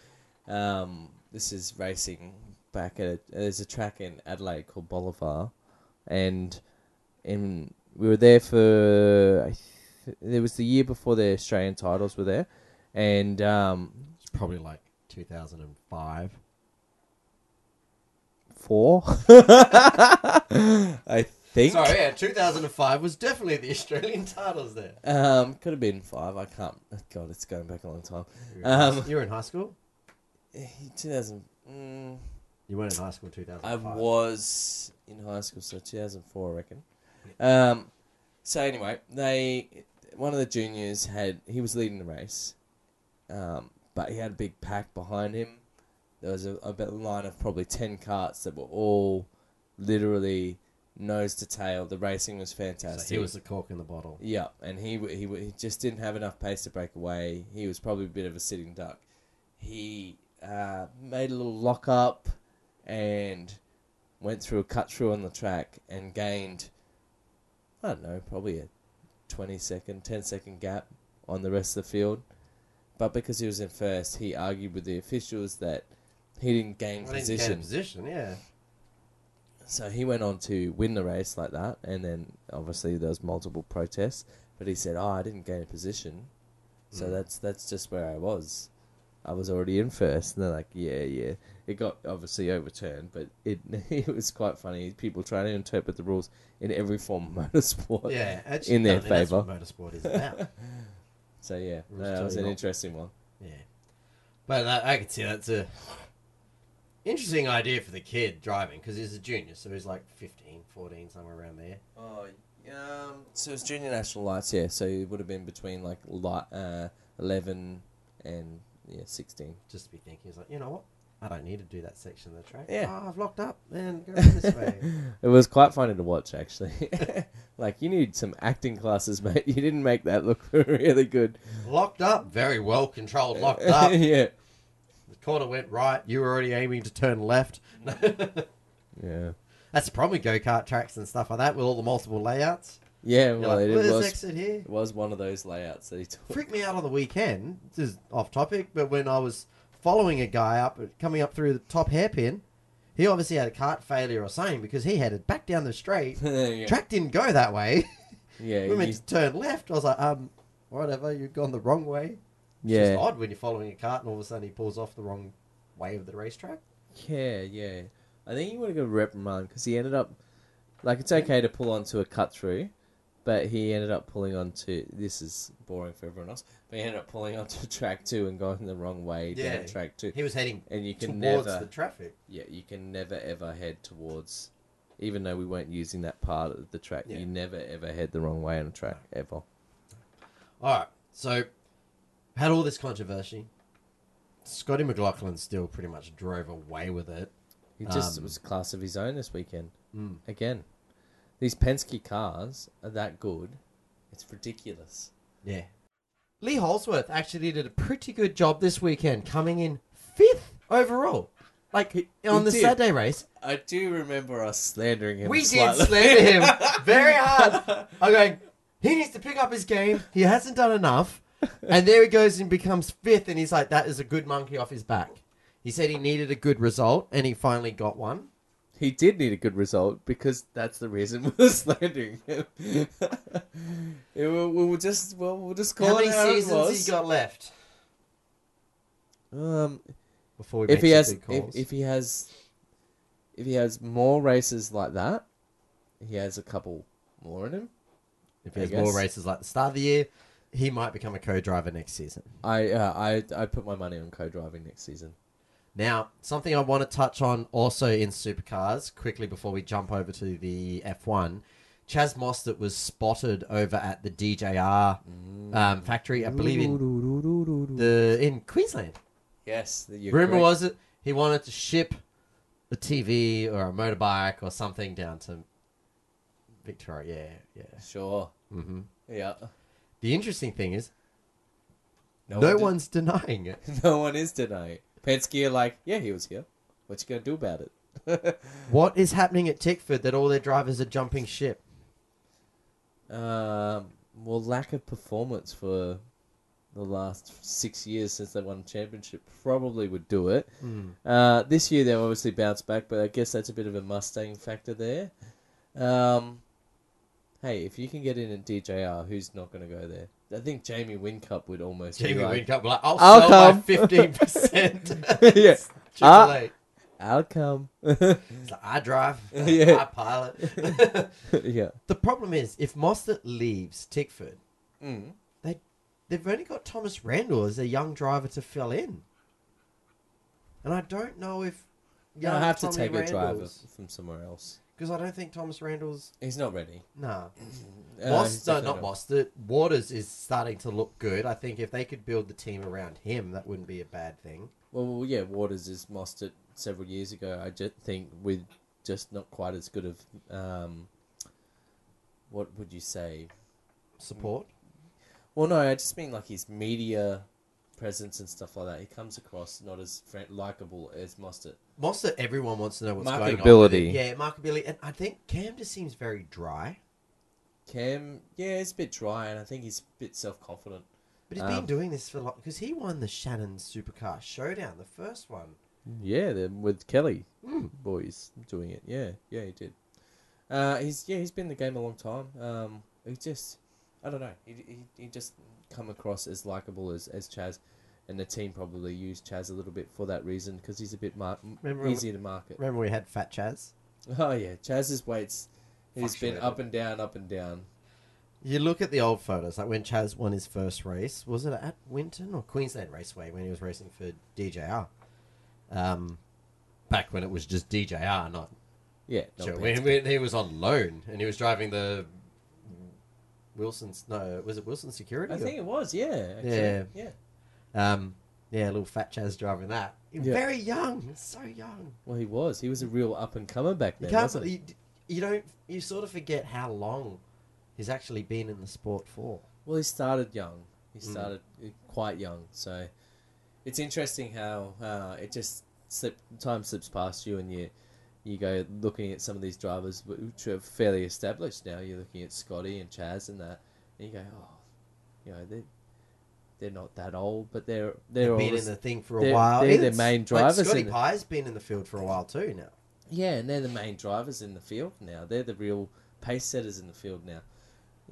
Um, this is racing back at a, there's a track in Adelaide called Bolivar, and in we were there for I th- there was the year before the Australian titles were there, and um, it's probably like 2005. Four, I think. Sorry, yeah, 2005 was definitely the Australian titles there. Um, could have been five. I can't. God, it's going back a long time. You were in, Um, high- you were in high school. Two thousand. Mm, You weren't in high school in I was in high school, so 2004, I reckon. Um, so anyway, they one of the juniors had he was leading the race, um, but he had a big pack behind him. There was a, a bit- line of probably ten carts that were all literally nose to tail. The racing was fantastic. So he was the cork in the bottle. Yeah, and he, he he just didn't have enough pace to break away. He was probably a bit of a sitting duck. He uh, made a little lock up and went through a cut through on the track and gained, I don't know, probably a 20 second, 10 second gap on the rest of the field. But because he was in first, he argued with the officials that he didn't gain I didn't gain position. position, yeah. So he went on to win the race like that, and then obviously there was multiple protests. But he said, "Oh, I didn't gain a position, so Mm. that's that's just where I was. I was already in first. And they're like, "Yeah, yeah." It got obviously overturned, but it it was quite funny. People trying to interpret the rules in every form of motorsport. Yeah, actually, in their favour. motorsport is about. So yeah, Rules that was an interesting one. yeah, but uh, I could see that's a interesting idea for the kid driving because he's a junior, so he's like 15, 14, somewhere around there. Oh, um, so it's junior national lights, yeah. So it would have been between like light, uh, eleven and yeah, sixteen. Just to be thinking, he's like, you know what? I don't need to do that section of the track. Yeah. oh, I've locked up and go this way. It was quite funny to watch, actually. like you need some acting classes, mate. You didn't make that look really good. locked up, very well controlled. Locked up. yeah, corner went right. You were already aiming to turn left. yeah, That's the problem with go kart tracks and stuff like that with all the multiple layouts. yeah. Well, like, it, was exit here? it was one of those layouts that he took. Freaked me out on the weekend. This is off topic, but when I was following a guy up, coming up through the top hairpin, he obviously had a cart failure or something because he headed back down the straight. yeah, Track didn't go that way. yeah, we meant you- to turn left. I was like, um, whatever, you've gone the wrong way. It's yeah. just odd when you're following a cart and all of a sudden he pulls off the wrong way of the racetrack. Yeah, yeah. I think you want to go reprimand because he ended up like it's okay to pull onto a cut through, but he ended up pulling onto. This is boring for everyone else, but he ended up pulling onto track two and going the wrong way Yeah. down track two. He was heading And you can towards never, the traffic. yeah, you can never ever head towards. Even though we weren't using that part of the track, Yeah. you never ever head the wrong way on a track ever. All right, so had all this controversy. Scotty McLaughlin still pretty much drove away with it. He just Um, was a class of his own this weekend. Mm. Again, these Penske cars are that good. It's ridiculous. Yeah. Lee Holdsworth actually did a pretty good job this weekend, coming in fifth overall. Like on he the did. Saturday race, I do remember us slandering him. we did slander him very hard. I'm going, he needs to pick up his game. He hasn't done enough. And there he goes and becomes fifth, and he's like, that is a good monkey off his back. He said he needed a good result, and he finally got one. He did need a good result because that's the reason we're slandering him. It will- we'll just well, we'll just call How many it how it seasons was. he got left Um, before we if he has, big if, calls? if he has, if he has more races like that, he has a couple more in him. If he I has more guess. races like the start of the year, he might become a co-driver next season. I uh, I I put my money on co-driving next season. Now, something I want to touch on also in supercars quickly before we jump over to the F1. Chaz Mostert was spotted over at the DJR um, factory, I believe in the in Queensland. yes. Rumor correct. was it he wanted to ship a TV or a motorbike or something down to Victoria. Yeah, yeah. sure. hmm Yeah. The interesting thing is, no, one did- one's denying it. no one is denying. It. Penske are like, yeah, he was here. What you gonna do about it? What is happening at Tickford that all their drivers are jumping ship? Um, well, lack of performance for the last six years since they won a championship probably would do it. Uh, this year they obviously bounced back, but I guess that's a bit of a Mustang factor there. Um, hey, if you can get in at DJR, who's not going to go there? I think Jamie Whincup would almost be Jamie like, Whincup, like, I'll, I'll sell come." my fifteen percent. Yeah. Ah. A. I'll come. Like, I drive, Yeah. I pilot. yeah. the problem is, if Mostert leaves Tickford, Mm. they've only got Thomas Randall as a young driver to fill in, and I don't know if You'll have to take a driver from somewhere else. Because I don't think Thomas Randall's He's not ready. nah. Uh, Moss, he's no, definitely not Mostert. Waters is starting to look good. I think if they could build the team around him, that wouldn't be a bad thing. Well, well, yeah, Waters is Mostert several years ago. I just think with just not quite as good of um, what would you say? Support. Well, no, I just mean like his media presence and stuff like that. He comes across not as fri likable as Mostert. Mostert, everyone wants to know what's going on. with Marketability. it. Yeah, marketability. And I think Cam just seems very dry. Cam, yeah, he's a bit dry, and I think he's a bit self confident. But he's Um, been doing this for a long because he won the Shannons Supercar Showdown, the first one. Yeah, the, with Kelly Mm. boys doing it. Yeah, yeah, he did. Uh, he's yeah, he's been in the game a long time. Um, he just, I don't know, he he, he just come across as likable as as Chaz, and the team probably used Chaz a little bit for that reason because he's a bit mar- Remember- easier to market. Remember we had Fat Chaz? Oh yeah, Chaz's weights. He's been up and down, up and down. You look at the old photos, like when Chaz won his first race. Was it at Winton or Queensland Raceway when he was racing for DJR? Um, back when it was just DJR, not Yeah, not Sure. When, when he was on loan and he was driving the Wilson's no, was it Wilson Security? I think it was. Yeah, actually. Yeah. yeah. Um, yeah, little fat Chaz driving that. Yeah. Very young, so young. Well, he was. He was a real up and comer back then, can't. wasn't he? You, you don't. You sort of forget how long he's actually been in the sport for. Well, he started young. He Mm. started uh, quite young, so it's interesting how uh, it just slip time slips past you, and you you go looking at some of these drivers which are fairly established now. You're looking at Scotty and Chaz and that, and you go, oh, you know they they're not that old, but they're they're They've been always- in the thing for a while. they're the main like drivers Scotty in Pye's been in the field for a while too now. Yeah, and they're the main drivers in the field now. They're the real pace setters in the field now.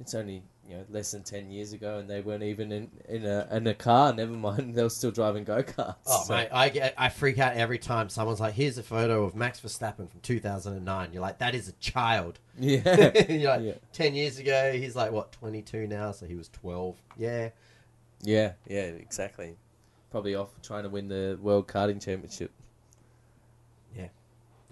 It's only you know less than ten years ago, and they weren't even in in a in a car. Never mind, they were still driving go karts. Oh mate, I get I freak out every time someone's like, "Here's a photo of Max Verstappen from 2009." You're like, "That is a child." Yeah, You're like, Yeah. ten years ago, he's like what 22 now, so he was 12. Yeah, yeah, yeah, exactly. Probably off trying to win the world karting championship. Yeah,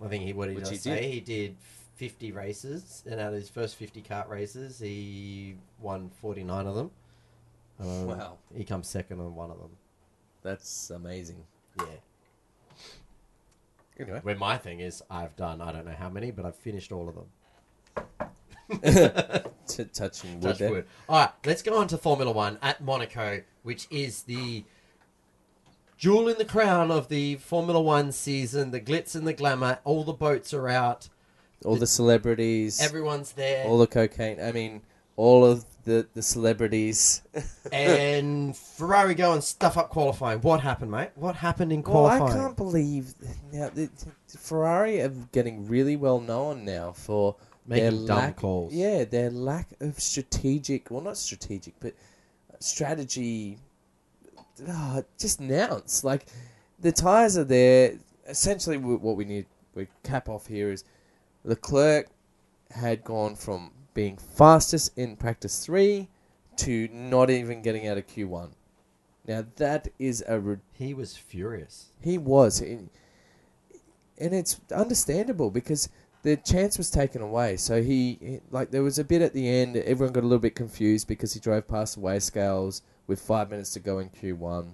I think he what did Which he he say? He did 50 races, and out of his first 50 kart races, he won 49 of them. Um, Wow. He comes second on one of them. That's amazing. Yeah. Anyway, Where my thing is, I've done I don't know how many, but I've finished all of them. T- touching wood Touch wood. All right, let's go on to Formula One at Monaco, which is the jewel in the crown of the Formula One season. The glitz and the glamour. All the boats are out. All the celebrities, Everyone's there. all the cocaine. I mean, all of the the celebrities. and Ferrari go and stuff up qualifying. What happened, mate? What happened in qualifying? Well, I can't believe now the, the Ferrari are getting really well known now for their Making dumb lack, calls. Yeah, their lack of strategic, well, not strategic, but strategy. ah, just nouns like the tires are there. Essentially, what we need we cap off here is Leclerc had gone from being fastest in practice three to not even getting out of Q one. Now that is a rid- He was furious. he was, and it's understandable because the chance was taken away. So he, he- like, there was a bit at the end. Everyone got a little bit confused because he drove past the weigh scales with five minutes to go in Q one.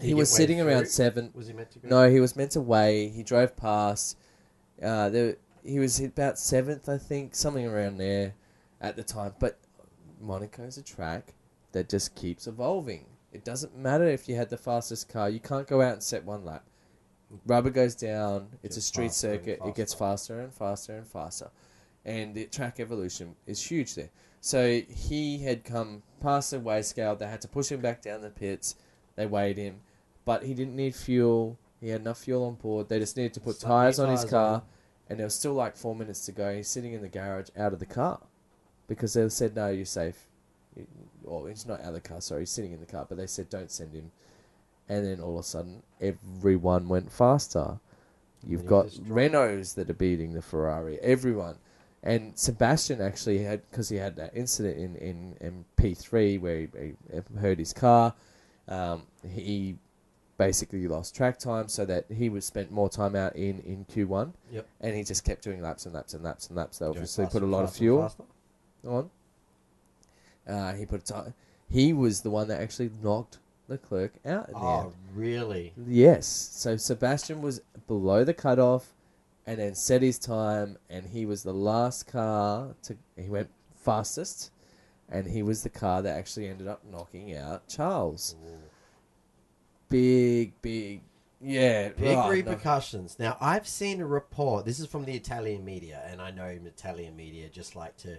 He he was sitting around seven. Was he meant to go? No, he was meant to weigh. He drove past. Uh, there, he was about seventh, I think, something around there at the time. But Monaco's a track that just keeps evolving. It doesn't matter if you had the fastest car. You can't go out and set one lap. Rubber goes down. It's a street circuit. It gets faster and faster and faster. And the track evolution is huge there. So he had come past the weigh scale. They had to push him back down the pits. They weighed him. But he didn't need fuel. He had enough fuel on board. They just needed to put tires on his car. on. And there was still like four minutes to go. He's sitting in the garage out of the car. Because they said, no, you're safe. Or he's not out of the car, sorry, he's sitting in the car. But they said, don't send him. And then all of a sudden, everyone went faster. You've got Renaults that are beating the Ferrari. Everyone. And Sebastian actually had, because he had that incident in, in, in P3 where he, he hurt his car, um, he basically lost track time so that he was spent more time out in, in Q1. Yep. And he just kept doing laps and laps and laps and laps. They obviously put a lot of fuel on. Uh, he put a ti He was the one that actually knocked Leclerc out in the end. Oh, really? Yes. So Sebastian was below the cutoff and then set his time and he was the last car to he went fastest and he was the car that actually ended up knocking out Charles. Big big yeah, Big oh, no. repercussions. Now, I've seen a report. This is from the Italian media, and I know Italian media just like to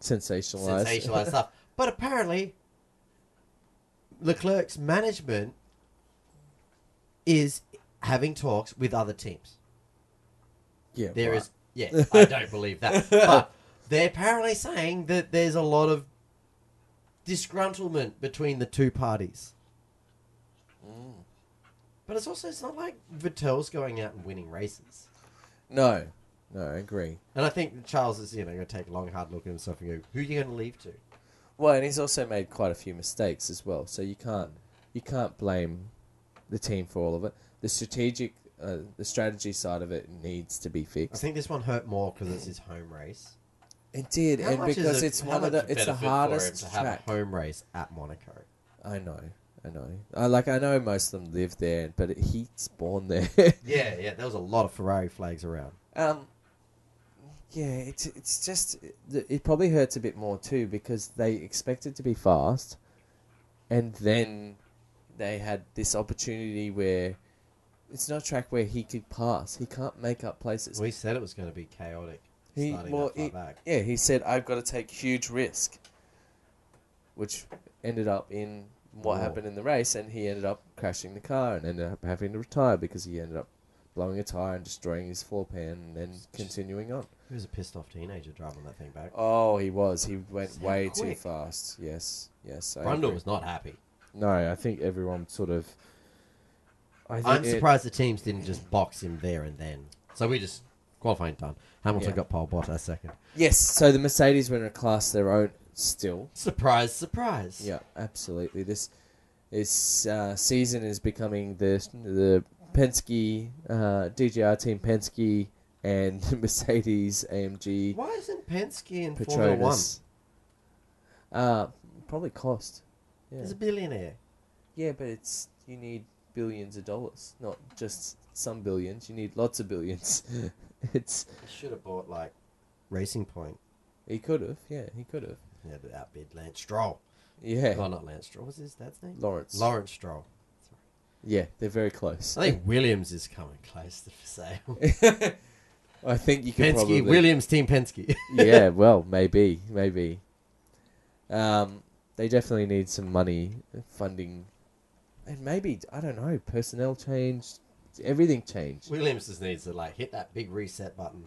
sensationalized. sensationalize stuff. But apparently, Leclerc's management is having talks with other teams. Yeah, There right. is, yeah, I don't believe that. But they're apparently saying that there's a lot of disgruntlement between the two parties. Mm. But it's also, it's not like Vettel's going out and winning races. No, no, I agree. And I think Charles is, you know, going to take a long, hard look at himself and go, who are you going to leave to? Well, and he's also made quite a few mistakes as well, so you can't you can't blame the team for all of it. The strategic, uh, the strategy side of it needs to be fixed. I think this one hurt more because it's his home race. It did, How and because it- it's one of the it's the benefit for him hardest to have track. a home race at Monaco. I know, I know. I like I know most of them live there, but he's born there. Yeah, yeah, there was a lot of Ferrari flags around. Um, yeah, it's it's just it, it probably hurts a bit more too because they expected to be fast, and then they had this opportunity where it's not a track where he could pass. He can't make up places. We said it was going to be chaotic. He well, he, back. yeah, he said I've got to take huge risk, which ended up in what War. happened in the race, and he ended up crashing the car and ended up having to retire because he ended up blowing a tire and destroying his floor pan and then continuing on. He was a pissed off teenager driving that thing back. Oh, he was. He went way too fast. Yes, yes. I Brundle agree. was not happy. No, I think everyone sort of. I it- surprised the teams didn't just box him there and then. So we just qualifying done. Hamilton Yeah. got pole Bottas second. Yes, so the Mercedes were in a class their own still. Surprise, surprise. Yeah, absolutely. This this uh, season is becoming the the Penske uh, DJR team Penske and Mercedes AMG Why isn't Penske in Formula One? Uh, probably cost. Yeah. He's a billionaire. Yeah, but it's you need billions of dollars, not just some billions. You need lots of billions. it's He should have bought like Racing Point. he could have, yeah, he could have. He had to outbid Lance Stroll. Yeah, Oh, not Lance Stroll. What's his dad's name? Lawrence. Lawrence Stroll. Yeah, they're very close. I think Williams is coming close to for sale. I think you could Penske, probably Williams, Team Penske. yeah, well, maybe, maybe. Um, they definitely need some money funding, and maybe I don't know, personnel change, everything changed. Williams just needs to like hit that big reset button.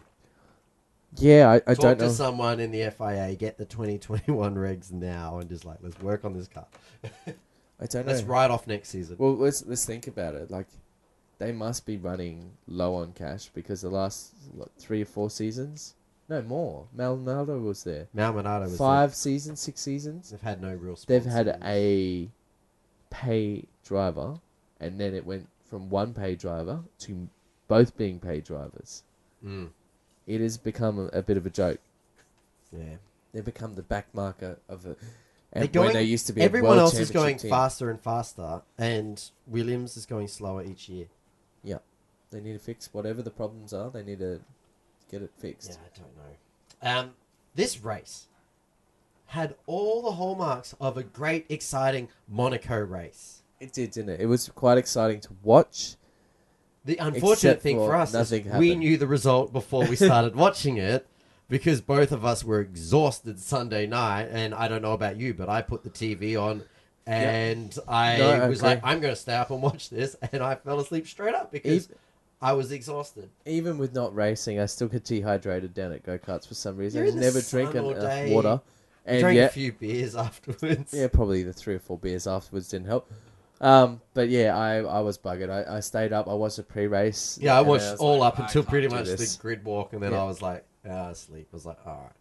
Yeah, I, I Talk don't to know. someone in the FIA, get the 2021 regs now, and just like let's work on this car. I don't know. Let's write off next season. Well, let's let's think about it. Like, they must be running low on cash because the last what, three or four seasons, no more. Maldonado was there. Maldonado was Five seasons, six seasons. They've had no real. They've had a pay driver, and then it went from one pay driver to both being paid drivers. Mm, It has become a, a bit of a joke. yeah. They've become the back marker of a. And going- when they used to be Everyone else is going team. faster and faster, and Williams is going slower each year. Yeah, they need to fix whatever the problems are. They need to get it fixed. Yeah. I don't know. Um, this race had all the hallmarks of a great, exciting Monaco race. It did, didn't it? It was quite exciting to watch. The unfortunate Except thing for for us is nothing we happened. knew the result before we started watching it because both of us were exhausted Sunday night. And I don't know about you, but I put the TV on and I No, was agree. like, I'm going to stay up and watch this. And I fell asleep straight up because I was exhausted. Even with not racing, I still get dehydrated down at go karts for some reason. You're I in the never sun drink all enough day. water. And Drank yeah, a few beers afterwards. yeah, probably the three or four beers afterwards didn't help. Um, but yeah, I, I was buggered. I, I stayed up. I watched the pre-race. Yeah, I and watched was all like, up "I until can't pretty do much this." the grid walk, and then Yeah. I was like, ah, asleep. I was like, all right.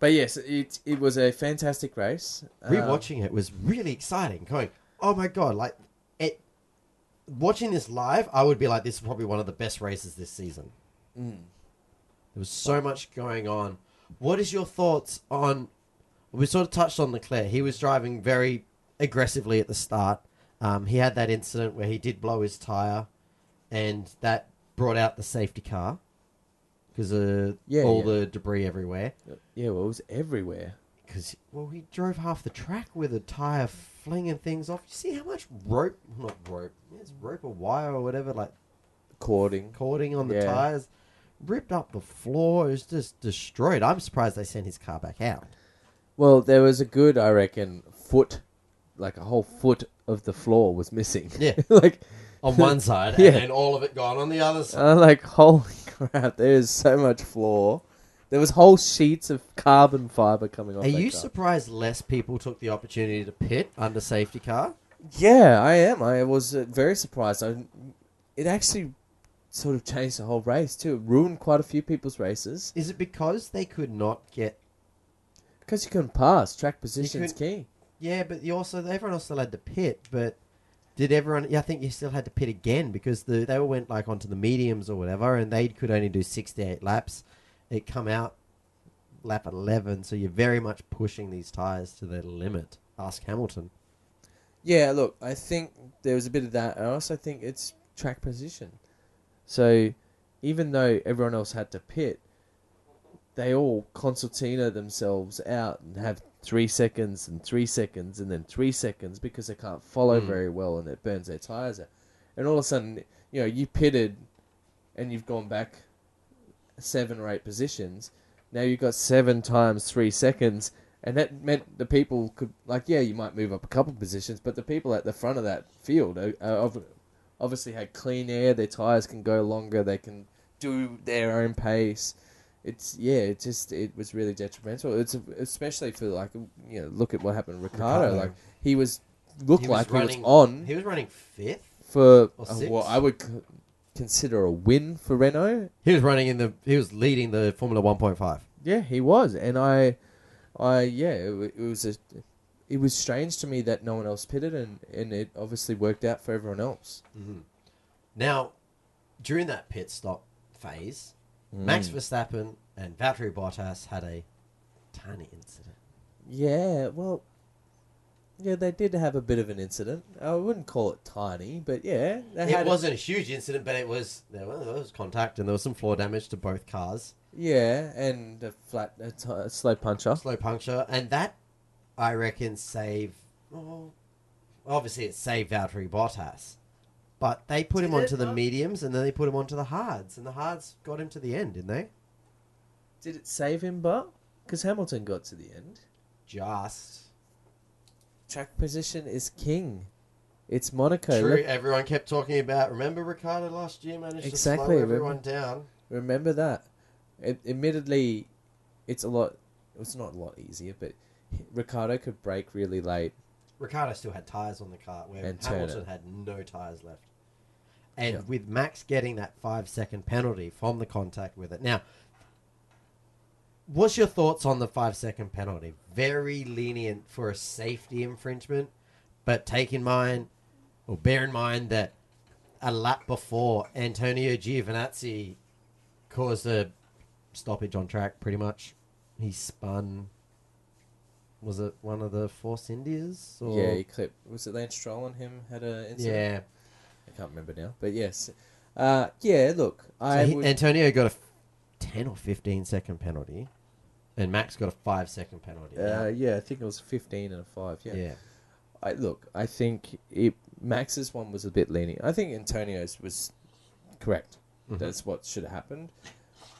But yes, it it was a fantastic race. Um, Rewatching it was really exciting. Going, oh my god! Like it. Watching this live, I would be like, this is probably one of the best races this season. mm. There was so much going on. What is your thoughts on? We sort of touched on Leclerc. He was driving very aggressively at the start. Um, he had that incident where he did blow his tire, and that brought out the safety car because of Yeah, all yeah. the debris everywhere. Yeah, well, it was everywhere. Because well, he drove half the track with a tire flinging things off. You see how much rope, not rope, it's rope or wire or whatever, like Cording. cording on the Yeah. tires, ripped up the floor. It was just destroyed. I'm surprised they sent his car back out. Well, there was a good, I reckon, foot, like a whole foot of the floor was missing. Yeah. like on one side Yeah. and then all of it gone on the other side. I'm like, holy crap! There is so much floor. There was whole sheets of carbon fiber coming off. Are you car. surprised less people took the opportunity to pit under safety car? Yeah, I am. I was uh, very surprised. I, it actually sort of changed the whole race too. It ruined quite a few people's races Is it because they could not get? because you couldn't pass. Track position's couldn't- key. Yeah, but you also everyone else still had to pit. But did everyone? Yeah, I think you still had to pit again because the they all went like onto the mediums or whatever, and they could only do sixty-eight laps. It come out lap eleven, so you're very much pushing these tires to their limit. Ask Hamilton. Yeah, look, I think there was a bit of that. I also think it's track position. So even though everyone else had to pit, they all concertina themselves out and have three seconds and three seconds and then three seconds because they can't follow Mm. very well and it burns their tires out. And all of a sudden, you know, you pitted and you've gone back seven or eight positions. Now you've got seven times three seconds, and that meant the people could, like, yeah, you might move up a couple positions, but the people at the front of that field are, are obviously had clean air. Their tires can go longer. They can do their own pace. It's yeah, it just it was really detrimental. It's especially for like you know look at what happened to Ricardo. Ricciardo. Like he was looked He was like running- he was on He was running fifth. for Or uh, what I would c- consider a win for Renault. He was running in the. He was leading the Formula One point five. Yeah, he was, and I, I yeah, it, it was a, it was strange to me that no one else pitted, and and it obviously worked out for everyone else. Mm-hmm. Now, during that pit stop phase, Max Mm. Verstappen and Valtteri Bottas had a tiny incident. Yeah, well, yeah, they did have a bit of an incident. I wouldn't call it tiny, but yeah, they It had wasn't a huge incident, but it was there was, there was contact and there was some floor damage to both cars, yeah, and a flat, a, t- a slow puncher. slow puncture, and that I reckon saved. Well, obviously, it saved Valtteri Bottas, but they put him Did it onto the not? mediums and then they put him onto the hards, and the hards got him to the end, didn't they? Did it save him, but because Hamilton got to the end? Just Track position is king. It's Monaco. true. Look- Everyone kept talking about. Remember Ricciardo last year managed Exactly, to slow remember- everyone down. Remember that. It, admittedly, it's a lot. It's not a lot easier, but Ricciardo could brake really late. Ricciardo still had tires on the car, where And Hamilton had no tires left. And Yeah. with Max getting that five second penalty from the contact with it. Now, what's your thoughts on the five second penalty? Very lenient for a safety infringement, but take in mind, or bear in mind that a lap before, Antonio Giovinazzi caused a stoppage on track, pretty much. He spun. Was it one of the Force Indias? Or... Yeah, he clipped. Was it Lance Stroll and him had a incident? Yeah. I can't remember now, but yes. Uh, yeah, look, I So he- would, Antonio got a f- 10 or 15 second penalty, and Max got a 5 second penalty. uh, yeah, I think it was fifteen and a five. Yeah, yeah. I look, I think it, Max's one was a bit lenient. I think Antonio's was correct. Mhm. That's what should have happened.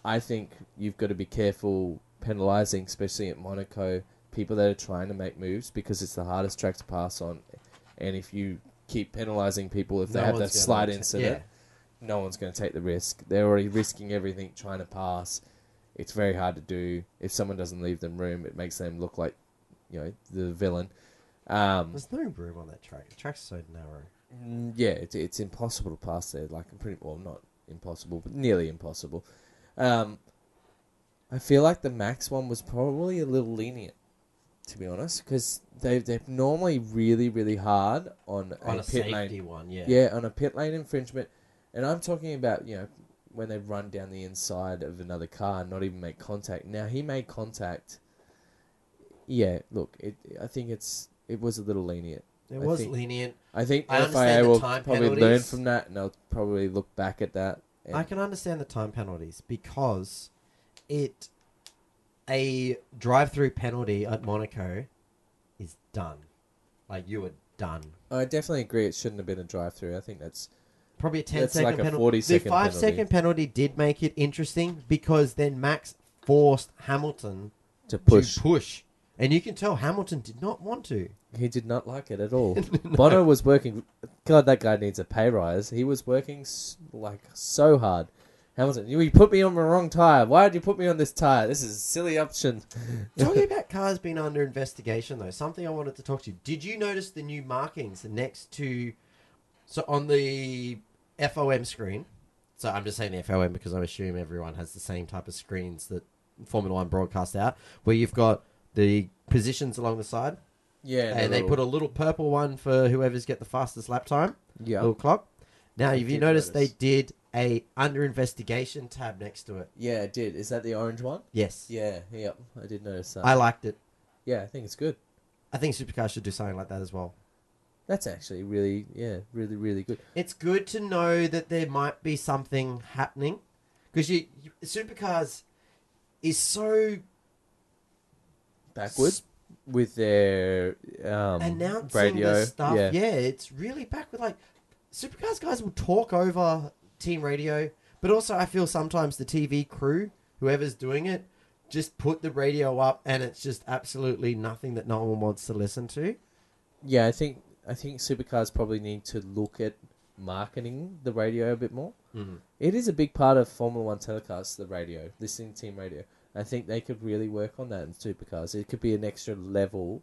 I think you've got to be careful penalising, especially at Monaco, people that are trying to make moves because it's the hardest track to pass on. And if you keep penalising people if they No have that one's gonna slight ta- incident, no one's going to take the risk. They're already risking everything trying to pass. It's very hard to do. If someone doesn't leave them room, it makes them look like, you know, the villain. Um, There's no room on that track. The track's so narrow. Mm, Yeah, it's, it's impossible to pass there. Like, pretty well, not impossible, but nearly impossible. Um, I feel like the max one was probably a little lenient, to be honest, because they they're normally really really hard on, On a, a pit safety lane. one, yeah. Yeah, on a pit lane infringement, and I'm talking about you know when they run down the inside of another car and not even make contact. Now he made contact. Yeah, look, it. I think it's it was a little lenient. It I was think- lenient. I think I FIA the will time probably learn from that, and they'll probably look back at that. I can understand the time penalties because it a drive-through penalty at Monaco is done. Like you were done. I definitely agree. It shouldn't have been a drive-through. I think that's Probably a 10 That's second like a penalty. 40 the second five penalty. second penalty did make it interesting because then Max forced Hamilton to push. to push And you can tell Hamilton did not want to. He did not like it at all. Bono was working. God, that guy needs a pay rise. He was working s- like so hard. Hamilton, you, you put me on the wrong tire. Why did you put me on this tire? This is a silly option. Talking about cars being under investigation, though, something I wanted to talk to you. Did you notice the new markings next to, so on the FOM screen? So I'm just saying the FOM because I assume everyone has the same type of screens that Formula One broadcast out, where you've got the positions along the side, Yeah, and they put a little purple one for whoever's get the fastest lap time, yeah, little clock. Now, I if you notice, they did a under investigation tab next to it. yeah, it did. Is that the orange one? Yes, Yeah, yep. I did notice that. I liked it. yeah, I think it's good. I think supercars should do something like that as well. That's actually really, yeah, really, really good. it's good to know that there might be something happening because you, you supercars is so Backward s- with their um, announcing radio. stuff. Yeah. Yeah. it's really backward. Like supercars guys will talk over team radio, but also I feel sometimes the TV crew, whoever's doing it, just put the radio up and it's just absolutely nothing that no one wants to listen to. Yeah, I think I think supercars probably need to look at marketing the radio a bit more. Mm-hmm. It is a big part of Formula One telecasts, the radio, listening to team radio. I think they could really work on that in supercars. It could be an extra level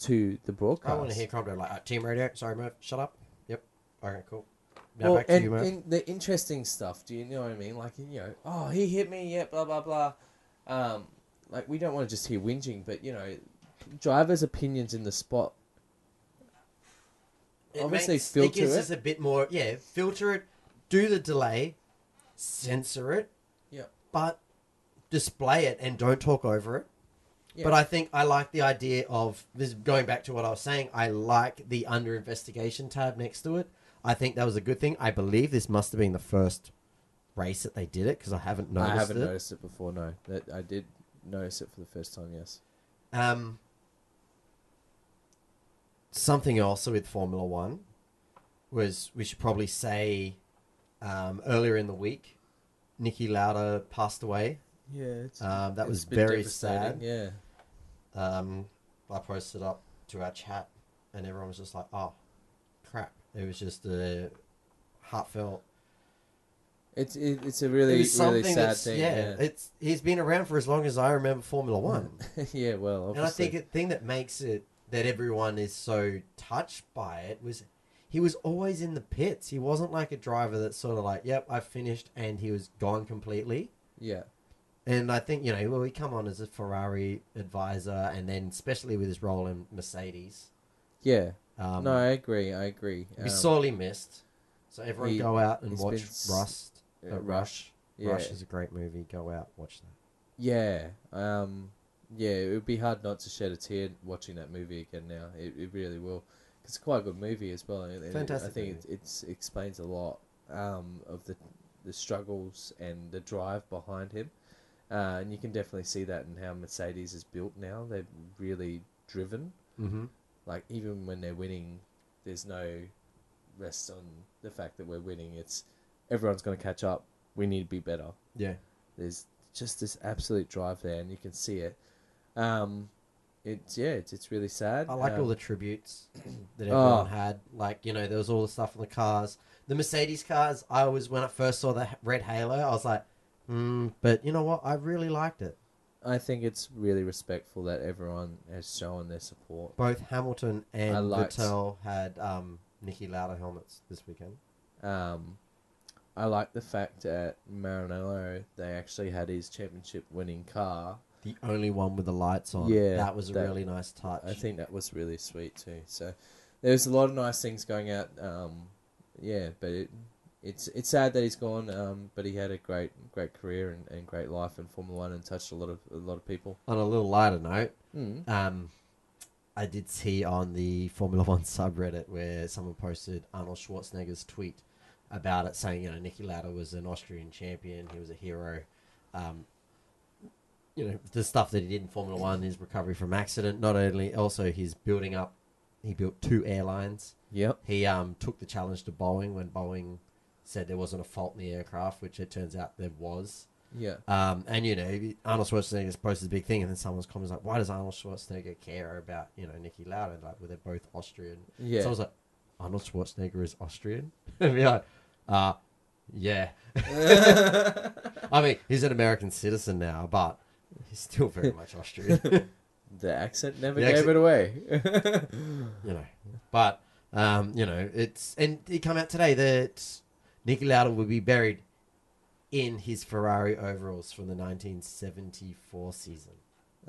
to the broadcast. I want to hear Cromwell like uh, team radio. Sorry, Murph, shut up. Yep. Okay, cool. Now well, back to and, you, Murph. and the interesting stuff. Do you know what I mean? Like you know, oh, he hit me. Yeah, blah blah blah. Um, like we don't want to just hear whinging, but you know, drivers' opinions in the spot. It Obviously makes, filter it gives it. us a bit more. Yeah, filter it, do the delay, censor it. Yep. But display it and don't talk over it. Yeah. But I think I like the idea of this. Going back to what I was saying, I like the under investigation tab next to it. I think that was a good thing. I believe this must have been the first race that they did it because I haven't noticed I haven't it. noticed it before. No, that I did notice it for the first time. Yes. Um, something also with Formula One was we should probably say um, earlier in the week, Niki Lauda passed away. Yeah, it's, Um, that was very sad. Yeah. Um, I posted up to our chat, and everyone was just like, "Oh, crap!" It was just a heartfelt. It's it, it's a really was really sad thing. yeah, Yeah. It's he's been around for as long as I remember Formula One. yeah. Well, And I think the thing that makes it that everyone is so touched by it was he was always in the pits. He wasn't like a driver that's sort of like, "Yep, I've finished," and he was gone completely. yeah. And I think you know, well, he come on as a Ferrari advisor, and then especially with his role in Mercedes. Yeah. Um, no, I agree. I agree. be Um, sorely missed. So everyone he- go out and watch s- Rust. uh, Rush. Yeah. Rush is a great movie. Go out, watch that. Yeah. Um. Yeah. It would be hard not to shed a tear watching that movie again. Now it, it really will. 'Cause It's quite a good movie as well. and it- Fantastic I think movie. it it's, explains a lot um, of the the struggles and the drive behind him, uh, and you can definitely see that in how Mercedes is built now. They're really driven. Mm-hmm. Like even when they're winning, there's no rest on the fact that we're winning. It's everyone's going to catch up. We need to be better. Yeah. There's just this absolute drive there, and you can see it. Um, it's yeah, it's it's really sad. I like um, all the tributes that Oh. everyone had. Like, you know, there was all the stuff on the cars. The Mercedes cars, I was, when I first saw the red Halo, I was like, mm, but you know what? I really liked it. I think it's really respectful that everyone has shown their support. Both Hamilton and liked- Vettel had um, Niki Lauda helmets this weekend. Um, I like the fact that Maranello they actually had his championship winning car. The only one with the lights on. Yeah, That was a that- really nice touch. I think that was really sweet too. So there's a lot of nice things going out. Um, yeah, but it it's it's sad that he's gone. Um, but he had a great great career and, and great life in Formula One and touched a lot of a lot of people. On a little lighter note, Mm. um, I did see on the Formula One subreddit where someone posted Arnold Schwarzenegger's tweet about it, saying you know Niki Lauda was an Austrian champion, he was a hero. Um, you know the stuff that he did in Formula One, his recovery from accident, not only also his building up. He built two airlines. Yep. He um, took the challenge to Boeing when Boeing said there wasn't a fault in the aircraft, which it turns out there was. Yeah. Um, and you know, Arnold Schwarzenegger is posted a big thing, and then someone's comments like, "Why does Arnold Schwarzenegger care about you know Niki Lauda? Like, well, they're both Austrian." Yeah. So I was like, "Arnold Schwarzenegger is Austrian?" and be like, "Uh, yeah." I mean, he's an American citizen now, but he's still very much Austrian. the accent never The gave accent- it away. you know. But um, you know, it's and it come out today that Niki Lauda will be buried in his Ferrari overalls from the 1974 season.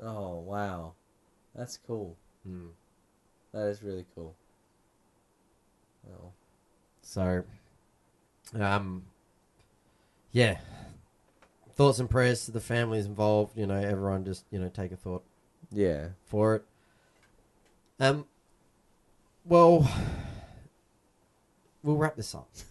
oh wow, that's cool. Hmm. That is really cool. Oh. So, um, yeah. Thoughts and prayers to the families involved. You know, everyone just you know take a thought Yeah. for it. Um, well, we'll wrap this up.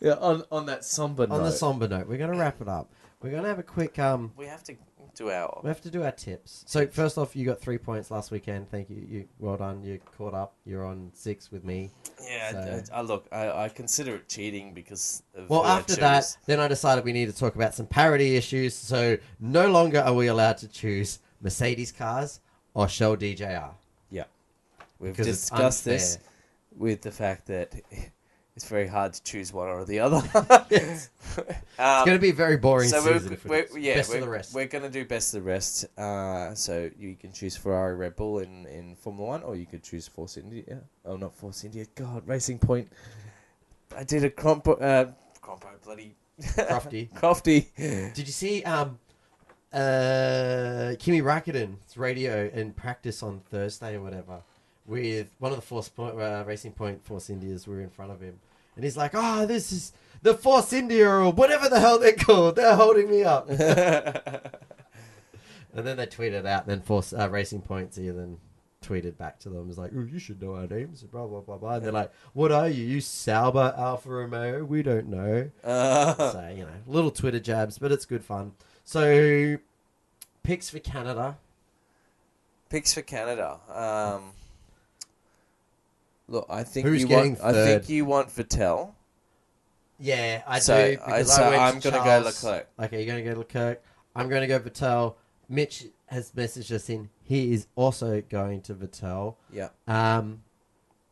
yeah. On on that somber On the note, somber note, we're going to wrap it up. We're going to have a quick. Um, we have to do our we have to do our tips. So first off, you got three points last weekend. Thank you. You well done. You caught up. You're on six with me. Yeah, So- I, I look, I, I consider it cheating because of Well, after choose. that, then I decided we need to talk about some parity issues. So no longer are we allowed to choose Mercedes cars or Shell DJR. Yeah. We've because discussed this unfair. With the fact that it's very hard to choose one or the other. It's going to be a very boring so season. we're, we're, yeah, Best we're, of the rest. we're going to do best of the rest. Uh, so you can choose Ferrari, Red Bull in, in Formula One, or you could choose Force India. Oh, not Force India. God, Racing Point. I did a Crompo, uh, Crompo, bloody Crofty. Crofty. Did you see um, uh, Kimi Raikkonen's radio in practice on Thursday or whatever with one of the Force Point, uh, Racing Point Force Indias were in front of him, and he's like, "Oh, this is the Force India or whatever the hell they're called. They're holding me up." and then they tweeted out. Then Force uh, Racing Points here then tweeted back to them, was like, "Oh, you should know our names." Blah blah blah blah. And they're like, "What are you? You Sauber Alfa Romeo? We don't know." Uh, so you know, little Twitter jabs, but it's good fun. So, picks for Canada. Picks for Canada. Um, look, I think Who's you getting want. I think you want Vettel. Yeah, I so, do. I, Because so I went I'm to going to go Charles. Leclerc. Okay, you're going to go Leclerc. I'm going to go Vettel. Mitch has messaged us in. He is also going to Vettel. Yeah, Um,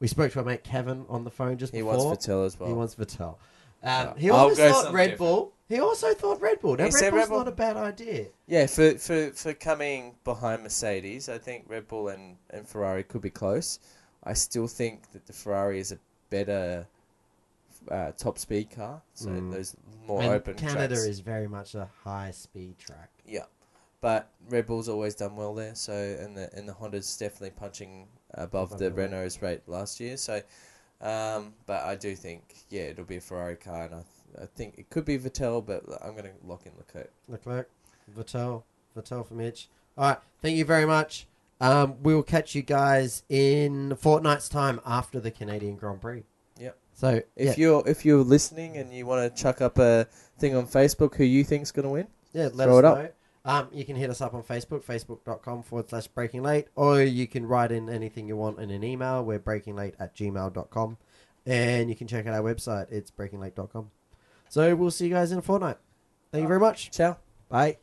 we spoke to our mate Kevin on the phone just he before. He wants Vettel as well. He wants Vettel. Um, Yeah. He I'll also thought Red different. Bull. He also thought Red Bull. Now, He Red said Bull's Red Bull. not a bad idea. Yeah, for, for, for coming behind Mercedes, I think Red Bull and, and Ferrari could be close. I still think that the Ferrari is a better uh, top speed car, so Mm. there's more and open Canada tracks. is very much a high speed track. Yeah, but Red Bull's always done well there. So and the and the Honda's definitely punching above Above the the. Renault's rate last year. So, um, but I do think yeah, it'll be a Ferrari car, and I th- I think it could be Vettel, but I'm going to lock in Leclerc. Leclerc, Vettel, Vettel for Mitch. All right, thank you very much. Um, we will catch you guys in a fortnight's time after the Canadian Grand Prix. Yep. So If yeah, you're if you're listening and you want to chuck up a thing on Facebook, who you think's going to win? yeah, let throw us it up. know. Um, you can hit us up on Facebook, facebook.com forward slash breaking late, or you can write in anything you want in an email. We're breaking late at gmail.com. And you can check out our website. It's breakinglate.com. So we'll see you guys in a fortnight. Thank you very much. Ciao. Bye.